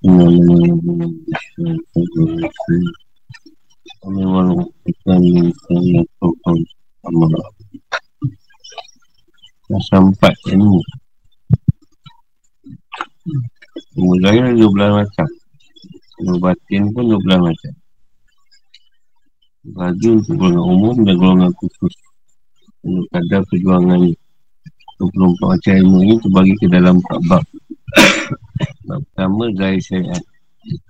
Sampai ilmu Ilmu zahir ada 12 macam Ilmu batin pun 12 macam Bagi untuk golongan umum dan golongan khusus Untuk kadar perjuangan ni 24 macam ilmu ni terbagi ke dalam 4 bab Bab pertama zahir syariat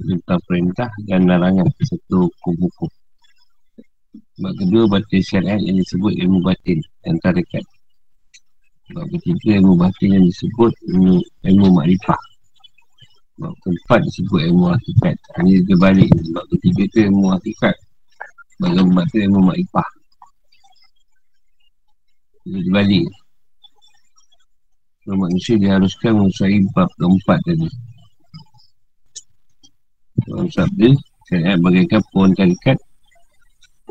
Tentang perintah dan larangan Satu hukum-hukum Bab kedua batin syariat yang disebut ilmu batin dan tarikat. Bab ketiga ilmu batin yang disebut ilmu, ilmu makrifah. Bab keempat disebut ilmu hakikat. Hanya dia balik. Bab ketiga tu ilmu hakikat. Bab keempat tu ilmu makrifah. Dia balik. So, manusia diharuskan menguasai bab keempat tadi Dalam sabda Syariat bagaikan pohon tarikat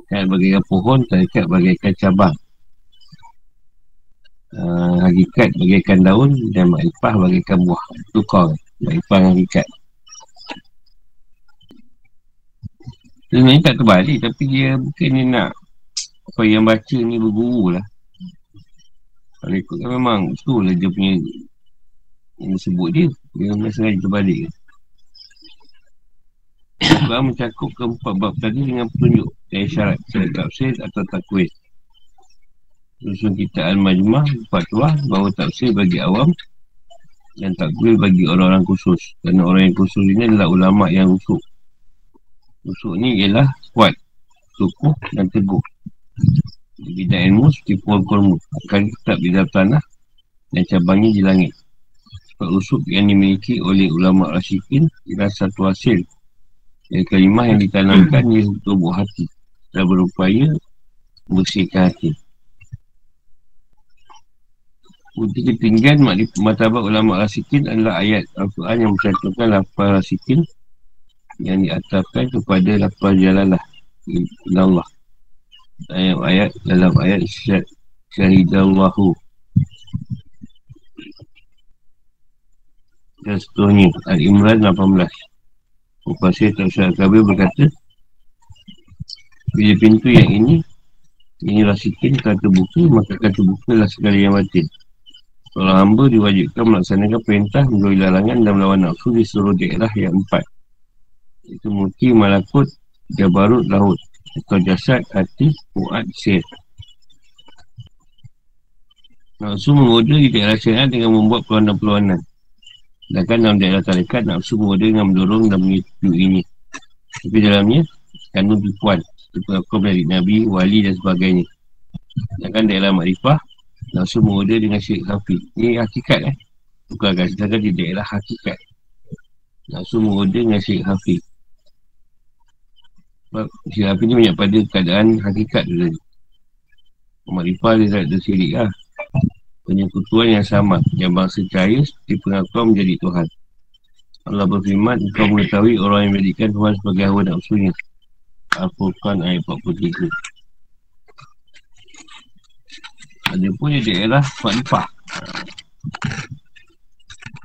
Syariat bagaikan pohon Tarikat bagaikan cabang uh, hakikat bagaikan daun dan makrifah bagaikan buah. Itu kau, makrifah hakikat. Sebenarnya tak terbalik tapi dia mungkin dia nak apa yang baca ni berguru lah. Kalau ikut kan memang tu lah dia punya yang disebut dia. Dia memang sengaja terbalik. Sebab mencakup keempat bab tadi dengan penunjuk dari syarat syarat tafsir atau takwid. Susun kita Al-Majmah Fatwa bahawa tafsir bagi awam Dan takwil bagi orang-orang khusus. Kerana orang yang khusus ini adalah ulama' yang rusuk. Rusuk ni ialah kuat Sukuh dan teguh. Di bidang ilmu seperti pohon kurma Akan tetap di dalam tanah Dan cabangnya di langit. Sebab rusuk yang dimiliki oleh ulama' rasyikin Ialah satu hasil Dari kalimah yang ditanamkan Ia tubuh hati. Dan berupaya Bersihkan hati. Bukti ketinggian martabat ulama rasikin adalah ayat Al-Quran yang mencantumkan lapar rasikin yang diatapkan kepada lapar jalalah. Allah. Ayat-ayat dalam ayat syah, syahidallahu. Dan seterusnya Al-Imran 18 Mufasir Tafsir Al-Kabir berkata Bila pintu yang ini Ini rasikin kata buka Maka kata buka lah segala yang batin Seorang hamba diwajibkan melaksanakan perintah menjauhi larangan dan melawan nafsu di seluruh daerah yang empat. Itu multi, malakut, jabarut, laut. Atau jasad, hati, kuat, sir. Nafsu menggoda di daerah syariat dengan membuat perlawanan-perlawanan. Sedangkan dalam daerah tarikat, nafsu menggoda dengan mendorong dan ini. Tapi dalamnya, kandung tipuan. Aku dari Nabi, wali dan sebagainya. Sedangkan daerah makrifah, Nafsu menggoda dengan syirik khafi Ini hakikat eh Bukan agak sedangkan di daerah hakikat Nafsu menggoda dengan syirik khafi Sebab syirik khafi ni banyak pada keadaan hakikat tu tadi Makrifah dia tak ada syirik lah Penyekutuan yang sama. Yang bangsa cahaya seperti pengakuan menjadi Tuhan. Allah berfirman Kau mengetahui orang yang menjadikan Tuhan sebagai hawa nafsunya. Al-Furqan ayat 43 ada pun di daerah Fadifah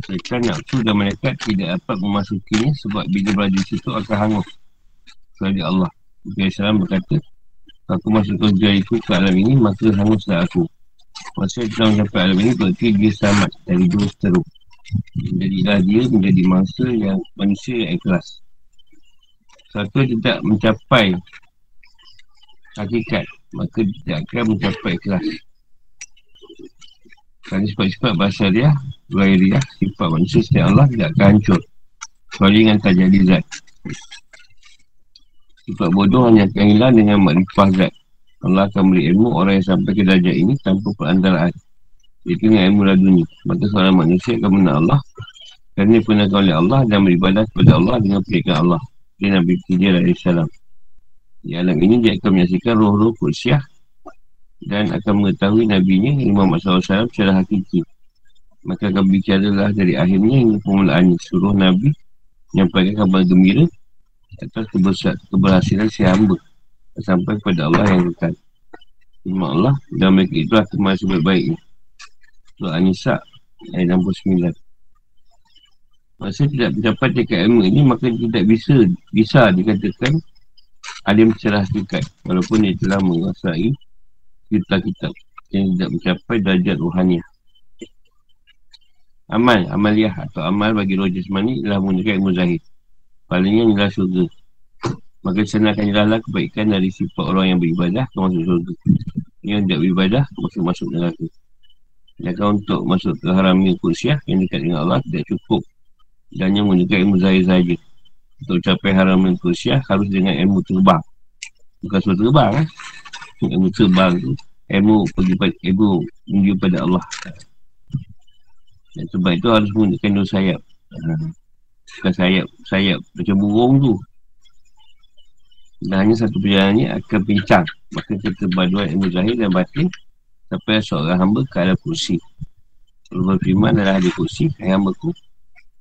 Mereka nafsu dan malaikat tidak dapat memasukinya Sebab bila berada di situ akan hangus. Kepada Allah. Nabi SAW berkata Aku masuk kerja itu ke alam ini Maka hanguslah aku Masa dia mencapai alam ini Berarti dia selamat dari dua seteruk Jadilah dia menjadi mangsa yang manusia yang ikhlas. Satu tidak mencapai Hakikat Maka tidak akan mencapai ikhlas. Kerana sifat-sifat bahasa dia Gairiah Sifat manusia setiap Allah Tidak akan hancur. Kecuali dengan tajadi zat Sifat bodoh hanya akan hilang Dengan makrifah zat Allah akan beri ilmu Orang yang sampai ke darjah ini Tanpa perantaraan. Itu dengan ilmu laduni Maka seorang manusia akan menang Allah Kerana pernah oleh Allah Dan beribadah kepada Allah Dengan perikan Allah. Dia Nabi Tidir AS Di alam ini dia akan menyaksikan roh-roh kursiah dan akan mengetahui Nabi-Nya Imam SAW secara hakiki. Maka akan bicaralah dari akhirnya hingga permulaannya suruh Nabi menyampaikan kabar gembira atas keberhasilan si hamba sampai kepada Allah yang dekat Imam Allah. Dan mereka itu akan masuk baik-baiknya Surah An-Nisa ayat 69 Masa tidak mencapai tingkat ilmu ini Maka tidak bisa Bisa dikatakan Alim secara hakikat. Walaupun dia telah menguasai Kitab-kitab Yang tidak mencapai darjat ruhaniah. Amal, amaliah atau amal bagi roh jasmani ialah menggunakan ilmu zahid. Palingnya ialah syurga. Maka disenangkan ialah kebaikan dari sifat orang yang beribadah ke masuk syurga. Yang tidak beribadah masuk-masuk neraka. Jangan untuk masuk ke haram yang kursiah yang dekat dengan Allah tidak cukup. Dan yang menggunakan ilmu zahid saja. Untuk capai haram yang kursiah harus dengan ilmu terbang. Bukan suruh terbang eh? Ilmu terbang tu. Ilmu pergi pada, ilmu menuju pada Allah. Dan sebab itu harus menggunakan dua sayap. Ha. Bukan sayap, sayap macam burung tu. Dan hanya satu perjalanan ni akan pincang. Maka kita ilmu zahir dan batin sampai seorang hamba ke alam kursi. Kalau berfirman adalah ada kursi, hai hamba ku.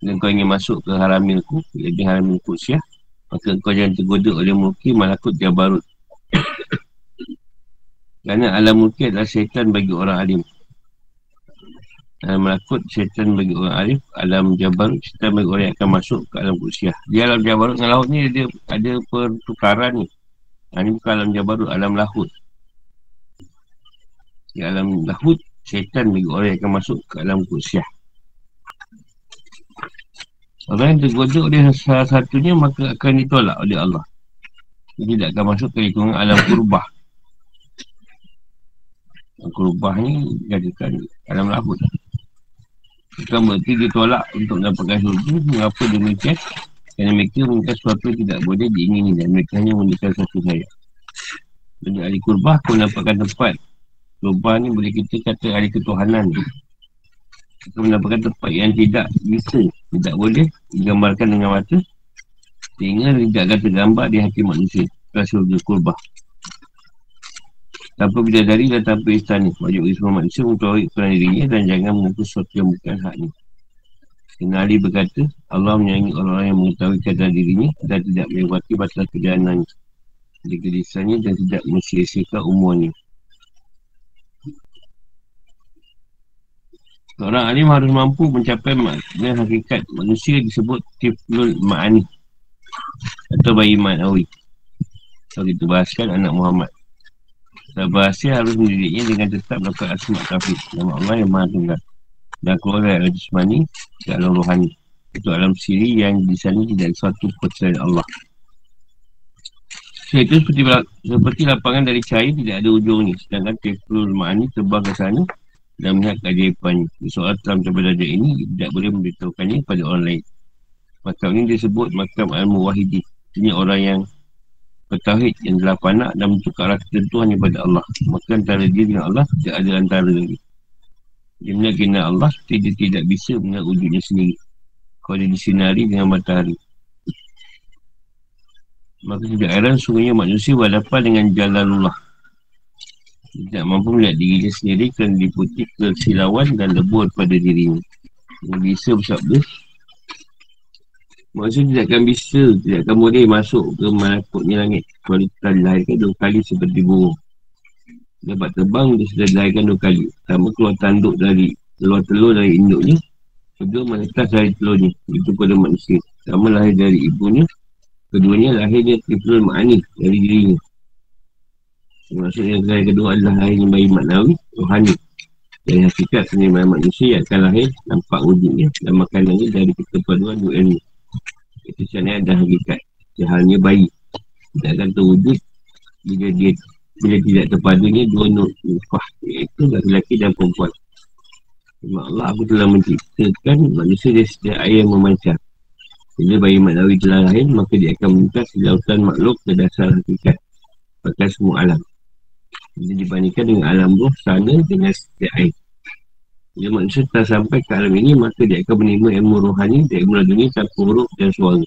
Dan kau ingin masuk ke haramin ku, jadi haramin kursi ya. Maka kau jangan tergoda oleh mulki malakut jabarut. Kerana alam mulki adalah syaitan bagi orang alim. Alam melakut syaitan bagi orang arif Alam jabarut syaitan bagi orang yang akan masuk ke alam kursiah Di alam jabarut dengan laut ni dia ada pertukaran ni. Ha, Ini bukan alam jabarut, alam lahut. Di alam lahut syaitan bagi orang yang akan masuk ke alam kursiah Orang yang tergoda oleh salah satunya maka akan ditolak oleh Allah. Dia tidak akan masuk ke lingkungan alam kurbah Kurbah ni jadikan alam lahut. Bukan berarti dia tolak untuk mendapatkan syurga Mengapa demikian Kerana mereka mengingat sesuatu tidak boleh diingini Dan mereka hanya mengingat satu saya. Bagi ahli kurbah kau mendapatkan tempat. Kurbah ni boleh kita kata ahli ketuhanan tu. Kita mendapatkan tempat yang tidak bisa Tidak boleh digambarkan dengan mata. Sehingga tidak akan tergambar di hati manusia. Syurga kurbah tanpa bidadari dan tanpa istana Wajib bagi semua manusia untuk ukuran dirinya Dan jangan mengaku sesuatu yang bukan haknya Kena Ali berkata Allah menyayangi orang-orang yang mengetahui keadaan dirinya Dan tidak melewati batas perjalanan Di kedisannya dan tidak mensia umurnya Seorang alim harus mampu mencapai makna hakikat manusia disebut tiflul ma'ani atau bayi ma'nawi. Kalau kita bahaskan anak Muhammad. Dan berhasil harus mendidiknya dengan tetap melakukan asma tafid Nama Allah yang maha tunggal. Dan keluar dari alam jismani dan rohani. Itu alam siri yang di sana tidak ada suatu percayaan Allah. So itu seperti, seperti lapangan dari cahaya tidak ada ujungnya Sedangkan teflul ma'ani terbang ke sana dan melihat keajaibannya Soal Trump cabai darjah ini tidak boleh memberitahukannya pada orang lain. Makam ini disebut makam al-muwahidi Ini orang yang bertauhid yang telah panak dan mentukar arah ketentuan pada Allah. Maka antara dia dengan Allah tidak ada antara lagi. Dia menyakini Allah dia tidak bisa mengenal wujudnya sendiri. Kalau dia disinari dengan matahari. Maka tidak heran sungguhnya manusia berhadapan dengan jalanullah. Dia tidak mampu melihat dirinya sendiri kerana diputik kesilauan dan lebur pada dirinya. Dia bisa bersabda, Maksudnya tidak akan bisa, tidak akan boleh masuk ke malakutnya langit. Kalau kita dilahirkan dua kali seperti burung. Dapat terbang, dia sudah dilahirkan dua kali. Sama keluar tanduk dari, keluar telur dari induknya. Kedua menetas dari telurnya. Itu pada manusia. Sama lahir dari ibunya. Keduanya lahirnya tiflul ma'ani dari dirinya. Maksudnya yang kedua adalah lahirnya bayi maknawi, rohani. Dari hakikat seni manusia yang akan lahir, nampak wujudnya dan makanannya dari ketepaduan dua ilmu. Itu sana ada hakikat Sehalnya bayi Tidak akan terwujud Bila dia Bila tidak terpadunya Dua nufah Iaitu lelaki dan perempuan. Terima Allah aku telah menciptakan Manusia dari setiap air yang memancar. Bila bayi maknawi telah lahir Maka dia akan memintas di lautan makhluk Ke dasar hakikat. Pakai semua alam. Bila dibandingkan dengan alam roh Sana dengan setiap air bila manusia telah sampai ke alam ini Maka dia akan menerima ilmu rohani Dan ilmu dunia tanpa huruf dan suara.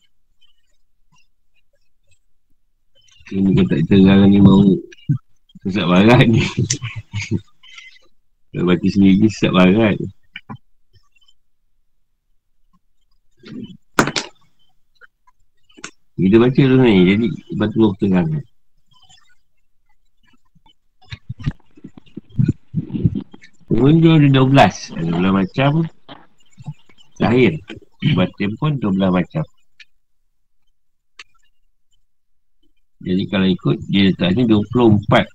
Ini kata kita sekarang ni mau. Sesat barat ni. Kalau baca sendiri sesat barat Kita baca tu ni Jadi batu roh terang Pengunjung ada 12 Ada macam Lahir batin pun 12 macam. Jadi kalau ikut, dia letaknya 24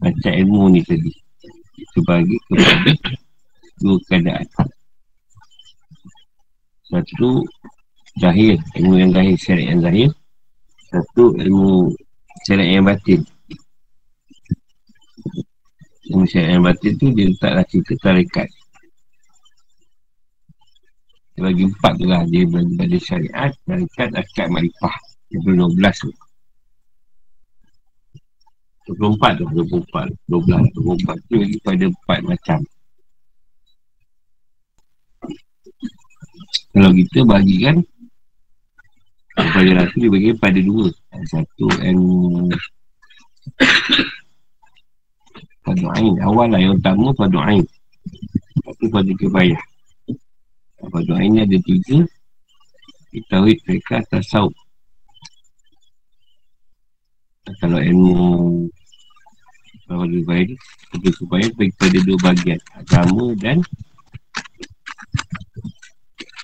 macam ilmu ni tadi. Itu bagi kepada dua keadaan. Satu, zahir, ilmu yang zahir, syariat yang zahir. Satu, ilmu syariat yang batin. Ilmu syariat yang batin tu dia letaklah cerita tarikat. Dia bagi empat tu lah. Dia bagi pada syariat, tarikat, akad, marifah. Dia beri 12 tu. 24 tu, 24, 12, 24 tu lagi pada empat macam. Kalau kita bagikan kepada ratu dia bagi pada dua. Satu ilmu Fadu Ain. Awal lah yang utama Fadu Ain. Satu Fadu Kebaya. Fadu Ain ni ada tiga. Kitawid, Fekah, Tasawuf. Kalau ilmu lebih baik Kita supaya bagi pada dua bagian Agama dan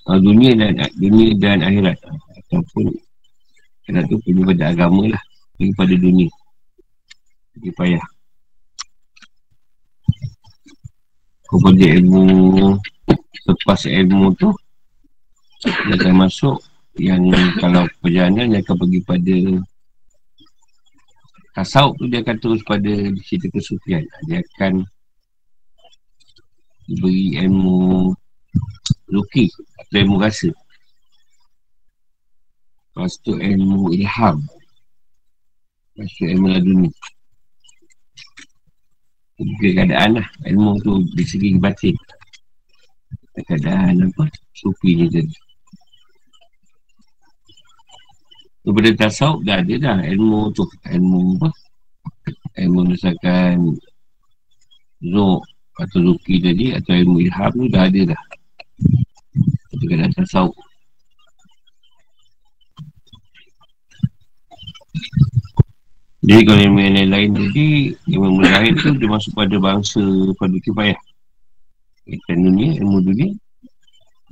uh, Dunia dan Dunia dan akhirat Ataupun Kena tu pada agama lah pada dunia Pergi payah Kepada ilmu Lepas ilmu tu Dia akan masuk Yang kalau perjalanan Dia akan pergi pada Tasawuf tu dia akan terus pada cerita kesufian. Dia akan beri ilmu luki atau ilmu rasa. Lepas tu ilmu ilham. Lepas tu ilmu laduni. Tiga keadaan lah. Ilmu tu di segi batin. Keadaan apa? Sufi ni tadi. Kepada tasawuf dah ada dah ilmu tu Ilmu apa Ilmu misalkan Zuk atau Zuki tadi Atau ilmu ilham tu dah ada dah Itu tasawuf Jadi kalau ilmu yang lain-lain tadi Ilmu lain tu dia masuk pada bangsa Pada kifayah Ilmu dunia, ilmu dunia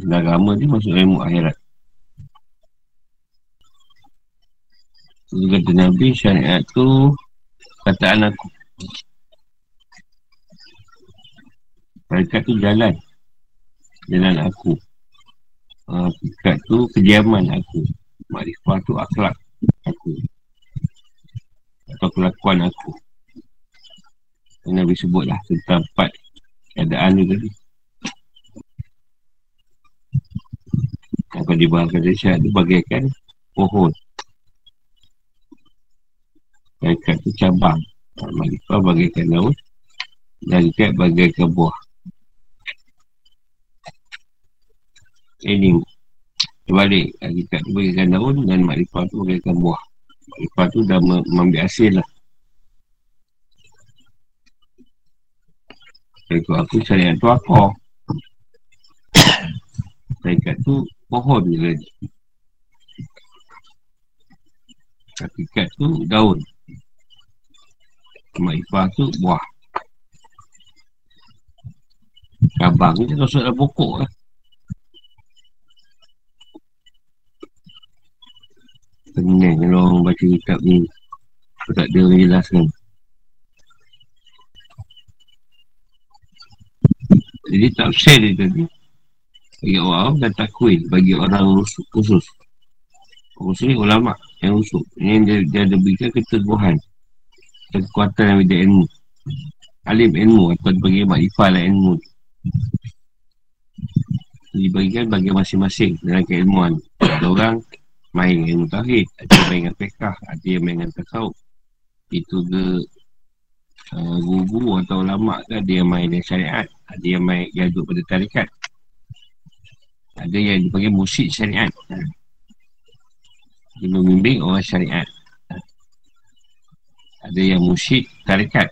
agama dia masuk ilmu akhirat. Dia kata Nabi syariat tu Kataan aku. Syariat tu jalan. Jalan aku. Uh, tu kediaman aku. Makrifah tu akhlak aku Atau kelakuan aku. Nabi sebutlah tentang empat keadaan tu tadi. Apa dibahaskan dari syariat tu bagaikan pohon. Malaikat tu cabang. Malaikat bagaikan daun Dan kat bagaikan buah. Ini Terbalik tu bagaikan daun Dan malaikat tu bagaikan buah Malaikat tu dah mengambil hasil lah. Malaikat aku syariat tu aku Malaikat tu pohon je lagi. Hakikat tu daun. Ma'ifah tu buah. Cabang ni masuk dalam pokok lah Penang kalau orang baca kitab ni Tak ada orang jelaskan Jadi tak share dia tadi. Bagi orang awam dan takwil Bagi orang khusus Khusus. Ni ulama' yang khusus Yang dia, dia ada berikan keteguhan. Kekuatan yang beda ilmu. Alim ilmu atau dibagi makrifah lah ilmu diberikan bagi masing-masing dalam keilmuan. Ada orang main ilmu tauhid ada yang main dengan pekah ada yang main dengan tasawuf itu ke uh, guru atau ulama ke ada yang main dengan syariat. Ada yang main yang duduk pada tarikat. Ada yang dipanggil musyid syariat. Dia membimbing orang syariat. Ada yang musyid tarikat.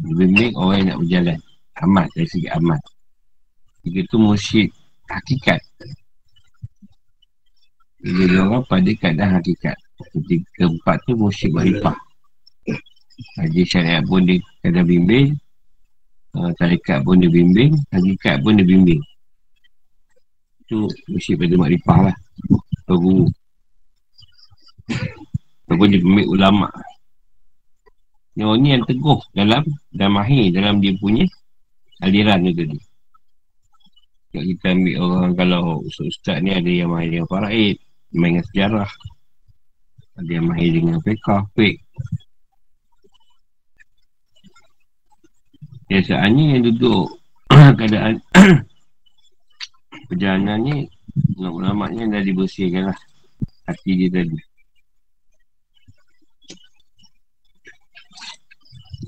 Bimbing orang yang nak berjalan. Amat dari segi amat. Tiga tu musyid hakikat Tiga orang pada keadaan hakikat. Tiga keempat tu musyid marifah Haji syariat pun dia kena bimbing. Uh, Tarikat pun dia bimbing. Hakikat pun dia bimbing. Itu mesti pada makrifah lah. Guru. Ataupun dia pemik ulama' Yang ni yang teguh dalam dan mahir dalam dia punya aliran tu tadi. Kita ambil orang kalau ustaz-ustaz ni ada yang mahir dengan faraid, main dengan sejarah. Ada yang mahir dengan fiqah, fiqh. Biasaannya yang duduk keadaan perjalanan ni ulama-ulamanya dah dibersihkan lah hati dia tadi.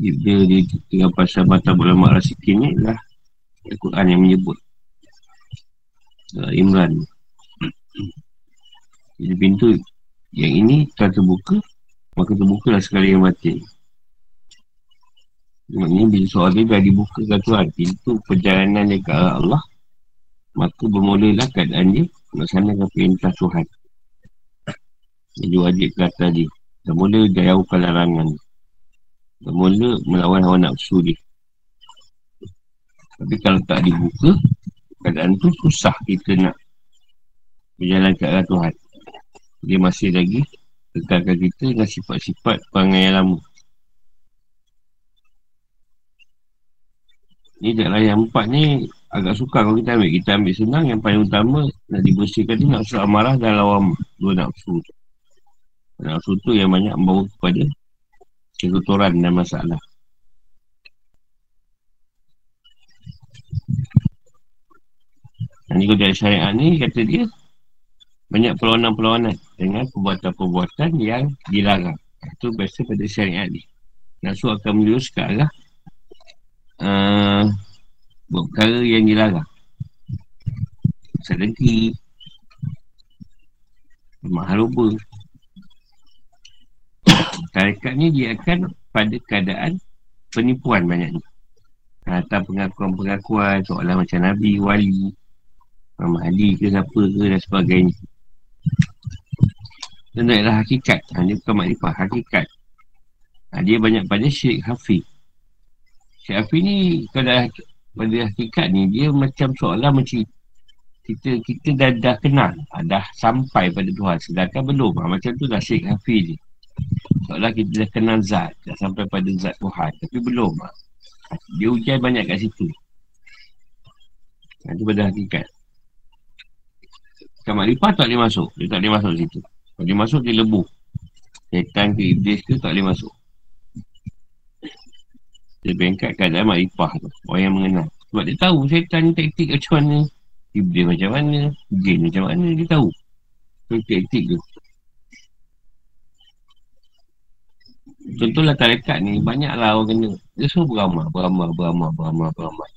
dia, dia tinggal pasal batal ulama rasikin ni lah Al-Quran yang menyebut Imran jadi pintu yang ini telah terbuka maka terbuka lah sekali yang mati maknanya bila soal dia dah dibuka ke Tuhan pintu perjalanan dia ke arah Allah maka bermulalah keadaan dia melaksanakan perintah Tuhan. Jadi wajib kata dia. Dan mula jauhkan larangan dia. Bermula melawan hawa nafsu dia. Tapi kalau tak dibuka Keadaan tu susah kita nak Berjalan ke arah Tuhan Dia masih lagi Kekalkan kita dengan sifat-sifat perangai yang lama. Ni daerah yang empat ni Agak suka kalau kita ambil. Kita ambil senang Yang paling utama Nak dibersihkan tu Nafsu amarah dan lawam Dua nafsu. Nafsu tu yang banyak membawa kepada kekotoran dan masalah. Ini kalau syariat ni kata dia banyak perlawanan-perlawanan dengan perbuatan-perbuatan yang dilarang. Itu biasa pada syariat ni. Nafsu akan menjurus ke arah uh, buat perkara yang dilarang. Sedengki, mahal lupa, Tarekat ni dia akan pada keadaan penipuan banyaknya. Atau pengakuan-pengakuan seolah macam Nabi, Wali, Muhammad Ali ke siapa ke dan sebagainya. Dan adalah hakikat. Ha, dia bukan makrifah, hakikat. Ha, dia banyak pada syirik hafiz. Syirik hafiz ni kalau pada hakikat ni dia macam seolah macam kita kita dah, dah kenal, ha, dah sampai pada Tuhan. Sedangkan belum. Ha, macam tu dah syirik hafiz ni. Seolah kita dah kenal zat Dah sampai pada zat Tuhan Tapi belum Dia ujian banyak kat situ Itu pada hakikat Kan makrifah tak boleh masuk Dia tak boleh masuk situ Kalau dia masuk dia lebuh? Setan ke iblis ke tak boleh masuk? Dia bengkat keadaan makrifah tu. Orang yang mengenal. Sebab dia tahu setan taktik macam mana Iblis macam mana Jin macam mana Dia tahu. Taktik tu Contohlah tarekat ni Banyaklah orang kena. Dia semua beramal Beramal, beramal, beramal, beramal.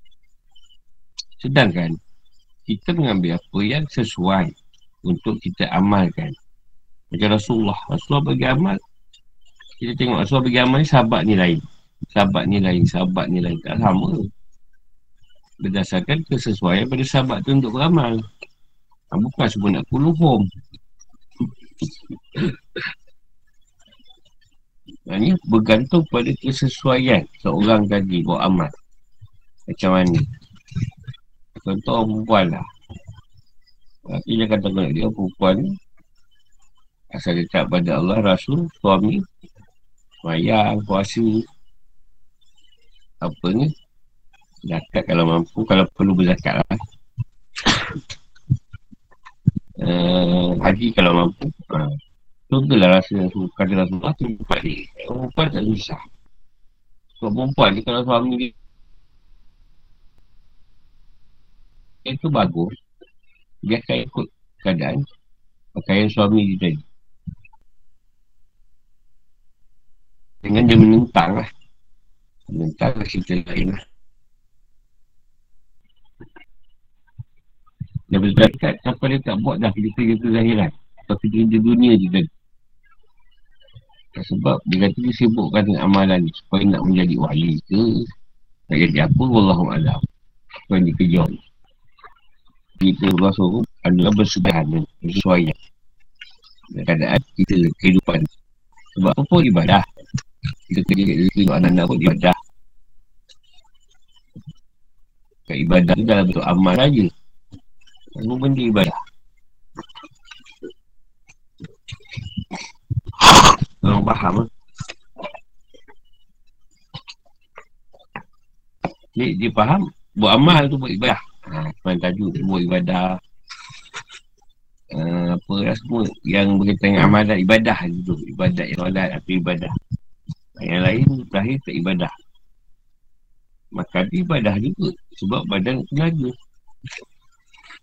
Sedangkan Kita mengambil apa yang sesuai Untuk kita amalkan Macam Rasulullah. Rasulullah bagi amal. Kita tengok Rasulullah bagi amal ni Sahabat ni lain. Sahabat ni lain Sahabat ni lain. Tak sama. Berdasarkan kesesuaian pada sahabat tu untuk beramal. Bukan semua nak kuluhum ini bergantung pada kesesuaian seorang tadi buat amal. Macam mana? Contoh perempuan lah. Tapi dia kata kalau dia perempuan ni asal dia tak pada Allah, Rasul, suami, mayang, puasa, apa ni, zakat kalau mampu, kalau perlu berzakat lah. uh, haji kalau mampu. Contohlah rasa yang suka kata Rasulullah tu. Perempuan tak susah. Sebab perempuan ni kalau suami dia itu bagus. Dia akan ikut keadaan pakaian suami dia tadi. Dengan dia menentang lah. Menentang lah cerita lain lah. Dia berdekat sampai dia tak buat dah kerja-kerja lahiran. Atau kerja dunia je tadi. Sebab dia kata dia sibukkan dengan amalan ni Supaya nak menjadi wali ke Nak jadi apa Wallahu'alam Supaya dia kejar Kita Allah suruh adalah bersederhana Sesuai Dengan keadaan kita kehidupan Sebab apa pun ibadah Kita kerja kerja anak-anak pun ibadah Kat ibadah tu dalam bentuk amal saja Semua benda ibadah. Orang faham lah. Dia, dia faham buat amal tu buat ibadah. Ha, Tuan tajuk buat ibadah. Uh, apa lah semua yang berkaitan dengan amalan ibadah tu. Ibadat yang lain atau ibadah. Yang lain terakhir tak ibadah. Maka dia ibadah juga. Sebab badan tenaga.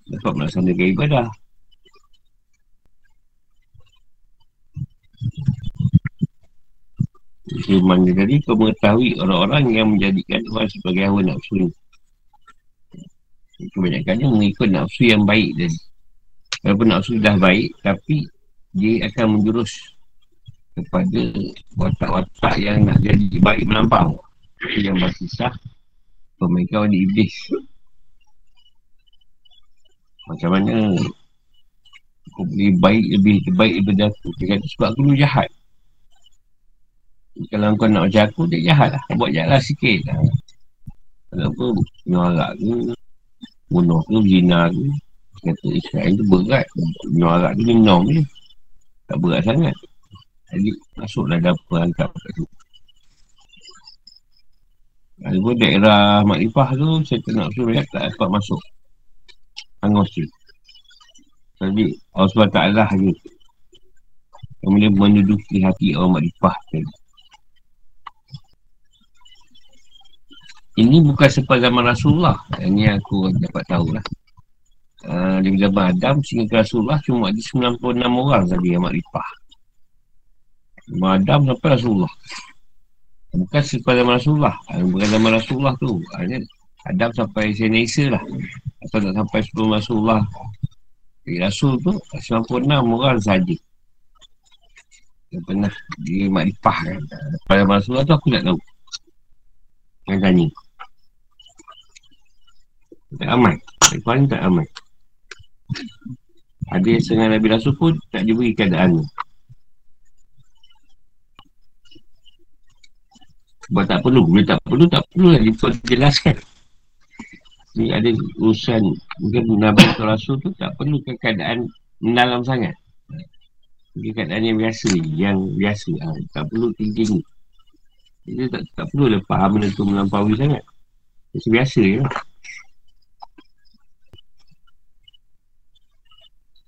Dapat melaksanakan ibadah. Firman dia tadi kau mengetahui orang-orang yang menjadikan Tuhan sebagai hawa nafsu ni. Kebanyakannya mengikut nafsu yang baik tadi. Walaupun nafsu dah baik, tapi dia akan menjurus kepada watak-watak yang nak jadi baik melampau. Yang bersisah pemikau di iblis. Macam mana aku boleh baik lebih baik daripada aku. Dia kata sebab aku dulu jahat. Kalau kau nak macam aku, dia jahat lah. Buat jahat lah sikit lah. Kalau apa, nyuarak ke, bunuh ke, zina ke. Kata Israel tu berat. Nyuarak tu minum je. Tak berat sangat. Jadi masuklah dapur angkat kat tu. Ada pun daerah Makrifah tu, saya tak nak suruh tak dapat masuk. Angus tu. Jadi, Allah SWT je. Yang boleh menduduki hati orang Makrifah tadi. Ini bukan sempat zaman Rasulullah. Ini aku dapat tahu lah. Uh, dari zaman Adam sehingga ke Rasulullah cuma ada 96 orang saja yang makrifah. Zaman Adam sampai Rasulullah. Bukan sempat zaman Rasulullah. Uh, bukan zaman Rasulullah tu. Uh, Adam sampai Senesa lah. Atau tak sampai sebelum Rasulullah. Jadi Rasul tu 96 orang saja. Yang pernah di makrifah kan. Pada Rasulullah tu aku tak tahu. Yang tanya. Tak aman. Al-Quran tak aman. Ada yang setengah Nabi Rasul pun tak diberi keadaan ni. Sebab tak perlu. Bila tak perlu, tak perlu lah jelaskan. Ni ada urusan mungkin Nabi Rasul tu tak perlu keadaan mendalam sangat. Mungkin keadaan yang biasa yang biasa. Ha, tak perlu tinggi ni. Dia tak, tak perlu lah faham benda tu melampaui sangat. Biasa, biasa je lah.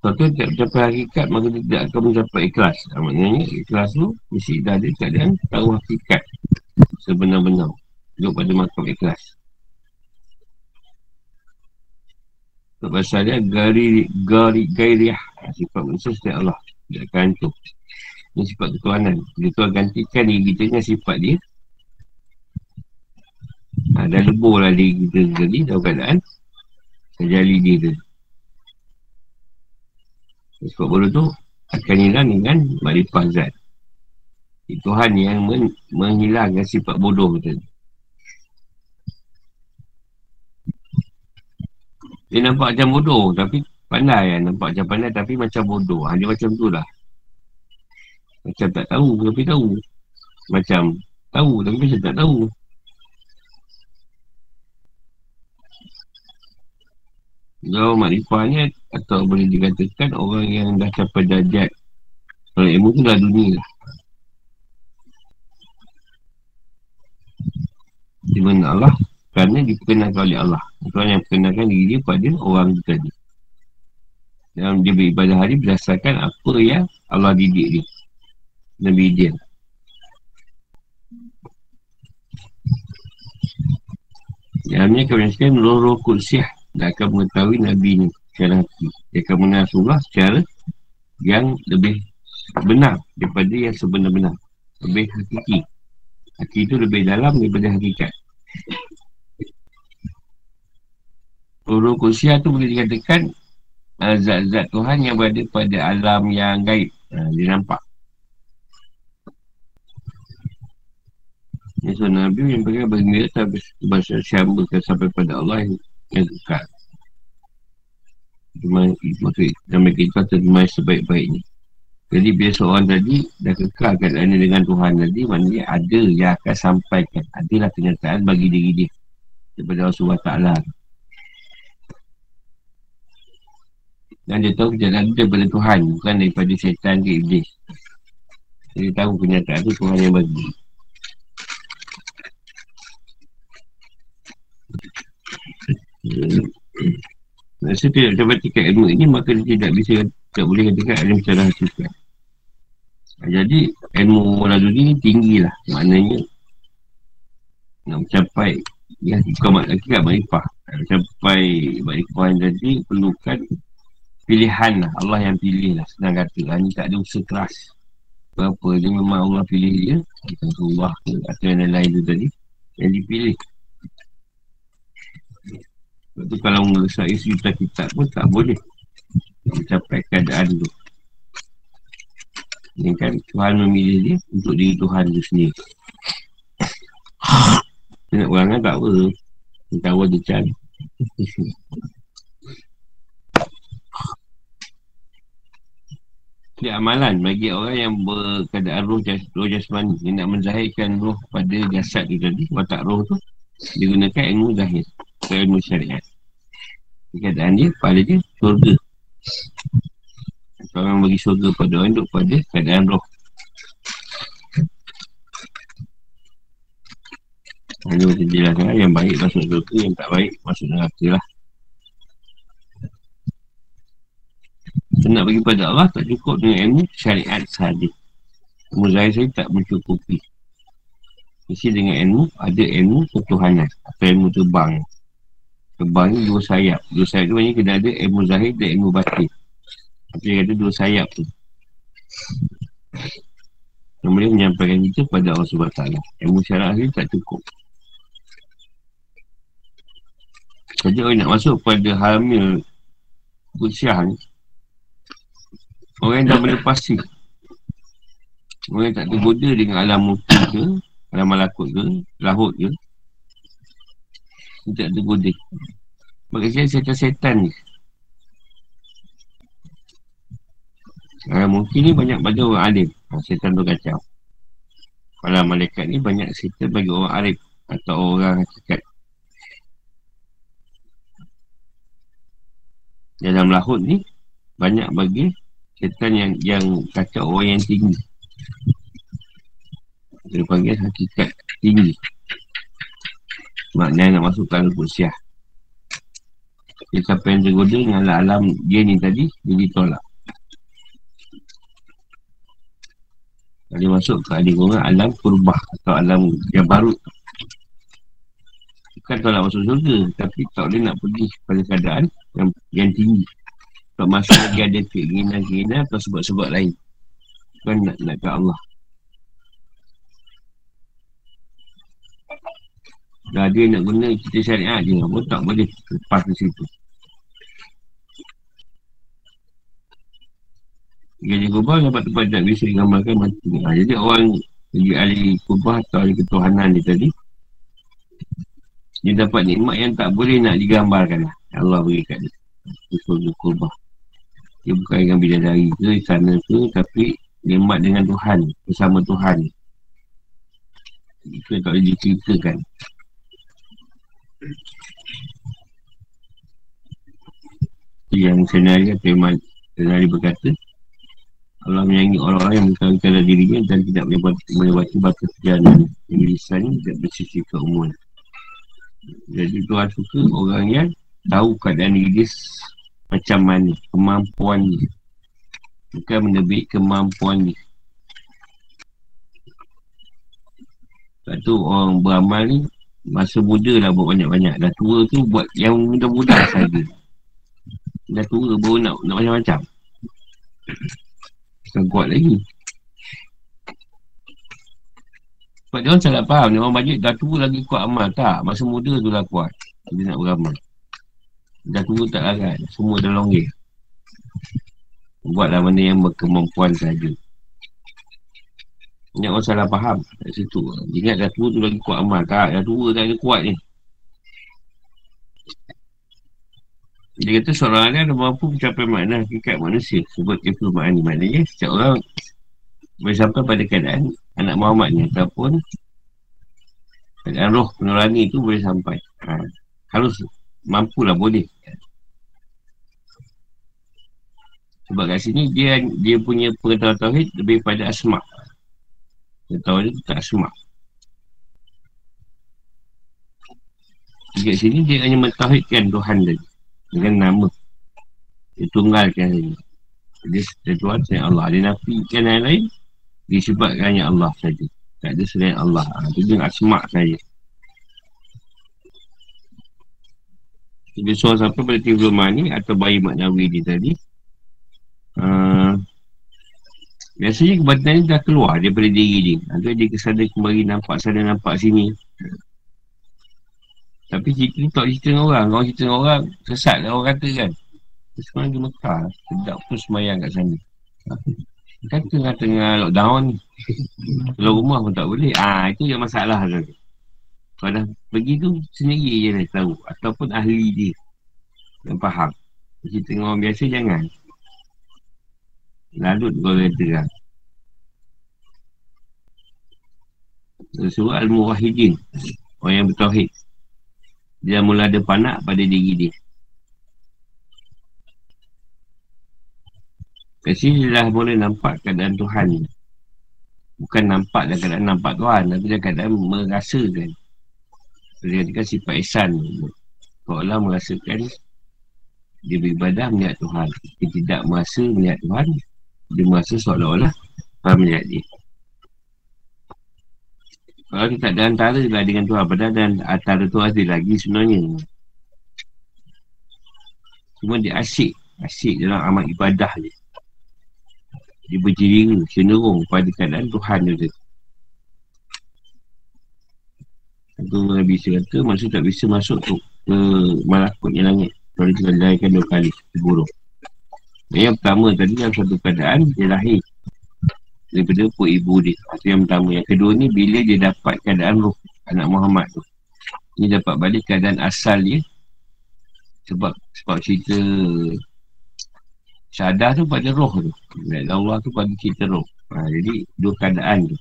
Kalau tu tak mencapai hakikat Maka dia tidak akan mencapai ikhlas ha, Maknanya ikhlas tu Mesti dah ada keadaan Tahu hakikat Sebenar-benar. Duduk pada makam ikhlas. Sebab pasal dia Gari Gari Gairiah. Sifat manusia setiap Allah. Dia akan hantu. Ini sifat ketuhanan. Dia tu gantikan diri kita dengan sifat dia. Ha, Dah lebur lah diri kita Jadi dalam keadaan Terjali tu. Sebab bodoh tu akan hilang dengan marifah zat. Tuhan yang men- menghilangkan sifat bodoh tu. Dia nampak macam bodoh tapi pandai kan. Nampak macam pandai tapi macam bodoh. Ha, dia macam tu lah. Macam tak tahu tapi tahu. Macam tahu tapi macam tak tahu. Kalau makrifahnya atau boleh dikatakan orang yang dah capai darjat Kalau ilmu tu dah dunia lah Di mana Allah Kerana diperkenalkan oleh Allah Tuhan yang perkenalkan diri dia pada orang itu tadi Dan dia beribadah hari berdasarkan apa yang Allah didik dia Nabi dia Yang ni kebanyakan roh-roh kursiah dan akan mengetahui Nabi ni secara hati. Dia akan mengenal Rasulullah secara yang lebih benar daripada yang sebenar-benar. Lebih hakiki. Hati itu lebih dalam daripada hakikat. Urut kursia tu boleh dikatakan uh, zat-zat Tuhan yang berada pada alam yang gaib. Uh, dia nampak. Ini so, Nabi yang berkata bergembira sampai bahasa syamba sampai pada Allah yang kekal Maksud Nama kita terima sebaik-baiknya Jadi bila seorang tadi Dah kekal keadaan dengan Tuhan tadi Maknanya ada yang akan sampaikan Adalah kenyataan bagi diri dia Daripada Rasulullah Ta'ala Dan dia tahu kejadian itu daripada Tuhan. Bukan daripada syaitan ke iblis. Dia tahu kenyataan itu Tuhan yang bagi. Masa tidak dapat tiket ilmu ini Maka dia tidak bisa Tak boleh katakan Alim secara hakikat Jadi ilmu lalu ini tinggi lah Maknanya Nak mencapai Ya bukan mak hakikat Makrifah. Mencapai Makrifah yang tadi Perlukan Pilihan lah. Allah yang pilih lah Senang kata. Ini tak ada usaha keras. Berapa Dia memang Allah pilih dia Allah ke Atau yang lain tu tadi Yang dipilih. Sebab tu kalau mengesai sejuta kitab pun tak boleh Mencapai keadaan tu Ini kan Tuhan memilih dia untuk diri Tuhan tu sendiri. Dia nak orang kan tak apa. Dia tahu dia cari. Ini amalan bagi orang yang berkeadaan roh, jas, roh jasmani. Yang nak menzahirkan roh pada jasad tu tadi Watak roh tu. Dia gunakan ilmu zahir ilmu syariat. Keadaan dia pada dia surga orang bagi surga pada orang duduk pada keadaan roh. Hanya macam jelaskan yang baik masuk surga yang tak baik masuk neraka lah. Nak bagi pada Allah tak cukup dengan ilmu syariat sahaja. Ilmu zahir saya tak mencukupi. Mesti dengan ilmu ada ilmu ketuhanan. Atau ilmu terbang Terbang ni dua sayap. Dua sayap tu maknanya kena ada ilmu zahir dan ilmu batin Tapi ada dua sayap tu. Yang boleh menyampaikan kita pada Allah SWT Ilmu syarah ni tak cukup. Saja orang nak masuk pada hamil Kusiah ni Orang yang dah melepasi Orang yang tak tergoda dengan alam mutu ke Alam malakut ke Lahut ke tidak tergoda. Bagi saya setan-setan ni ha, Mungkin ni banyak pada orang alim ha, Setan tu kacau Kalau malaikat ni banyak setan bagi orang arif Atau orang hakikat Dalam lahut ni Banyak bagi setan yang yang kacau orang yang tinggi. Dia panggil hakikat tinggi. Maknanya nak masukkan kursiah Jadi siapa yang tergoda dengan alam dia ni tadi Dia ditolak Dia masuk ke orang alam kurbah Atau alam yang baru. Bukan tolak masuk surga Tapi tak boleh nak pergi pada keadaan yang, yang tinggi. Tak masuk lagi ada keinginan-keinginan Atau sebab-sebab lain. Bukan nak, nak ke Allah. Dah dia nak guna cerita syariat je Pun tak boleh lepas ke situ Jadi kubah dapat tempat tak bisa digambarkan mati ha, Jadi orang Jadi ahli kubah atau ahli ketuhanan dia tadi Dia dapat nikmat yang tak boleh nak digambarkan lah. Allah beri kat dia. Itu kubah. Dia bukan dengan bidadari ke sana ke Tapi nikmat dengan Tuhan Bersama Tuhan. Itu tak boleh diceritakan. Yang senari atau yang senari berkata Allah menyanyi orang-orang yang dalam dirinya dan tidak melewati batas perjalanan yang lisannya tidak bersisi keumuman. Jadi Tuhan suka orang yang tahu keadaan diri macam mana kemampuan dia. Bukan menebik kemampuan dia. Sebab tu orang beramal ni Masa muda lah buat banyak-banyak. Dah tua tu buat yang muda-muda saja. Dah tua baru nak, nak macam-macam Bukan kuat lagi Sebab dia orang salah faham Dia orang majid dah tua lagi kuat amal Tak, masa muda tu lah kuat Dia nak beramal Dah tua tak larat Semua dah longgir Buatlah mana yang berkemampuan saja banyak orang salah faham kat situ. Ingat dah tua tu lagi kuat amal. Tak, dah tua tak ada kuat ni. Dia kata seorang ada mampu mencapai makna hakikat manusia sebut itu makna maknanya setiap orang boleh sampai pada keadaan anak Muhammad ni ataupun keadaan roh penurani itu boleh sampai ha. harus mampulah boleh Sebab kat sini dia dia punya pengetahuan tauhid lebih pada asma. Pengetahuan dia tak asma. Kat sini dia hanya mentauhidkan Tuhan dia dengan nama. Dia tunggalkan saja. Dia, dia Tuhan selain Allah. Dia nafikan yang lain disebabkan hanya Allah saja. Tak ada selain Allah. Ha, itu dengan asma saja. Dia suruh sampai pada tiga ni atau bayi maknawi ni tadi. Uh, biasanya kebatinan ni dah keluar daripada diri dia. Itu dia kesadaran kembali nampak sana nampak sini. Tapi cerita ni tak cerita dengan orang. Orang cerita dengan orang, sesat lah orang kata kan. Terus sekarang di Mekah, sedap pun semayang kat sana. Kan tengah-tengah lockdown ni. Kalau rumah pun tak boleh. Ah Itu yang masalah tu. Kalau dah pergi tu, sendiri je dah tahu. Ataupun ahli dia. Yang faham. Cerita dengan orang biasa, jangan. Lalut kau kata kan. Surah Al-Muwahidin. Orang yang bertauhid. Dia mula ada panak pada diri dia. Kat sini dia dah boleh nampak keadaan Tuhan. Bukan nampak dalam keadaan nampak Tuhan Tapi dalam keadaan merasakan. Dia katakan sifat ihsan. Kalau Allah merasakan Dia beribadah melihat Tuhan. Dia tidak merasa melihat Tuhan Dia merasa seolah-olah Tuhan melihat dia kalau kita tak ada antara lah dengan Tuhan. Padahal dan antara tu ada lagi sebenarnya. Cuma dia asyik Asyik dalam amat ibadah dia Dia berjiring Cenderung pada keadaan Tuhan dia Itu Nabi Isa kata Maksud tak bisa masuk tu Ke malakutnya langit? Kalau dia dua kali Burung. Yang pertama tadi Dalam satu keadaan Dia lahir daripada pun ibu dia. Itu yang pertama. Yang kedua ni bila dia dapat keadaan roh Anak Muhammad tu Ini dapat balik keadaan asal dia. Sebab sebab cerita Syahadah tu pada roh tu. Allah tu pada cerita roh. Ha, Jadi dua keadaan tu.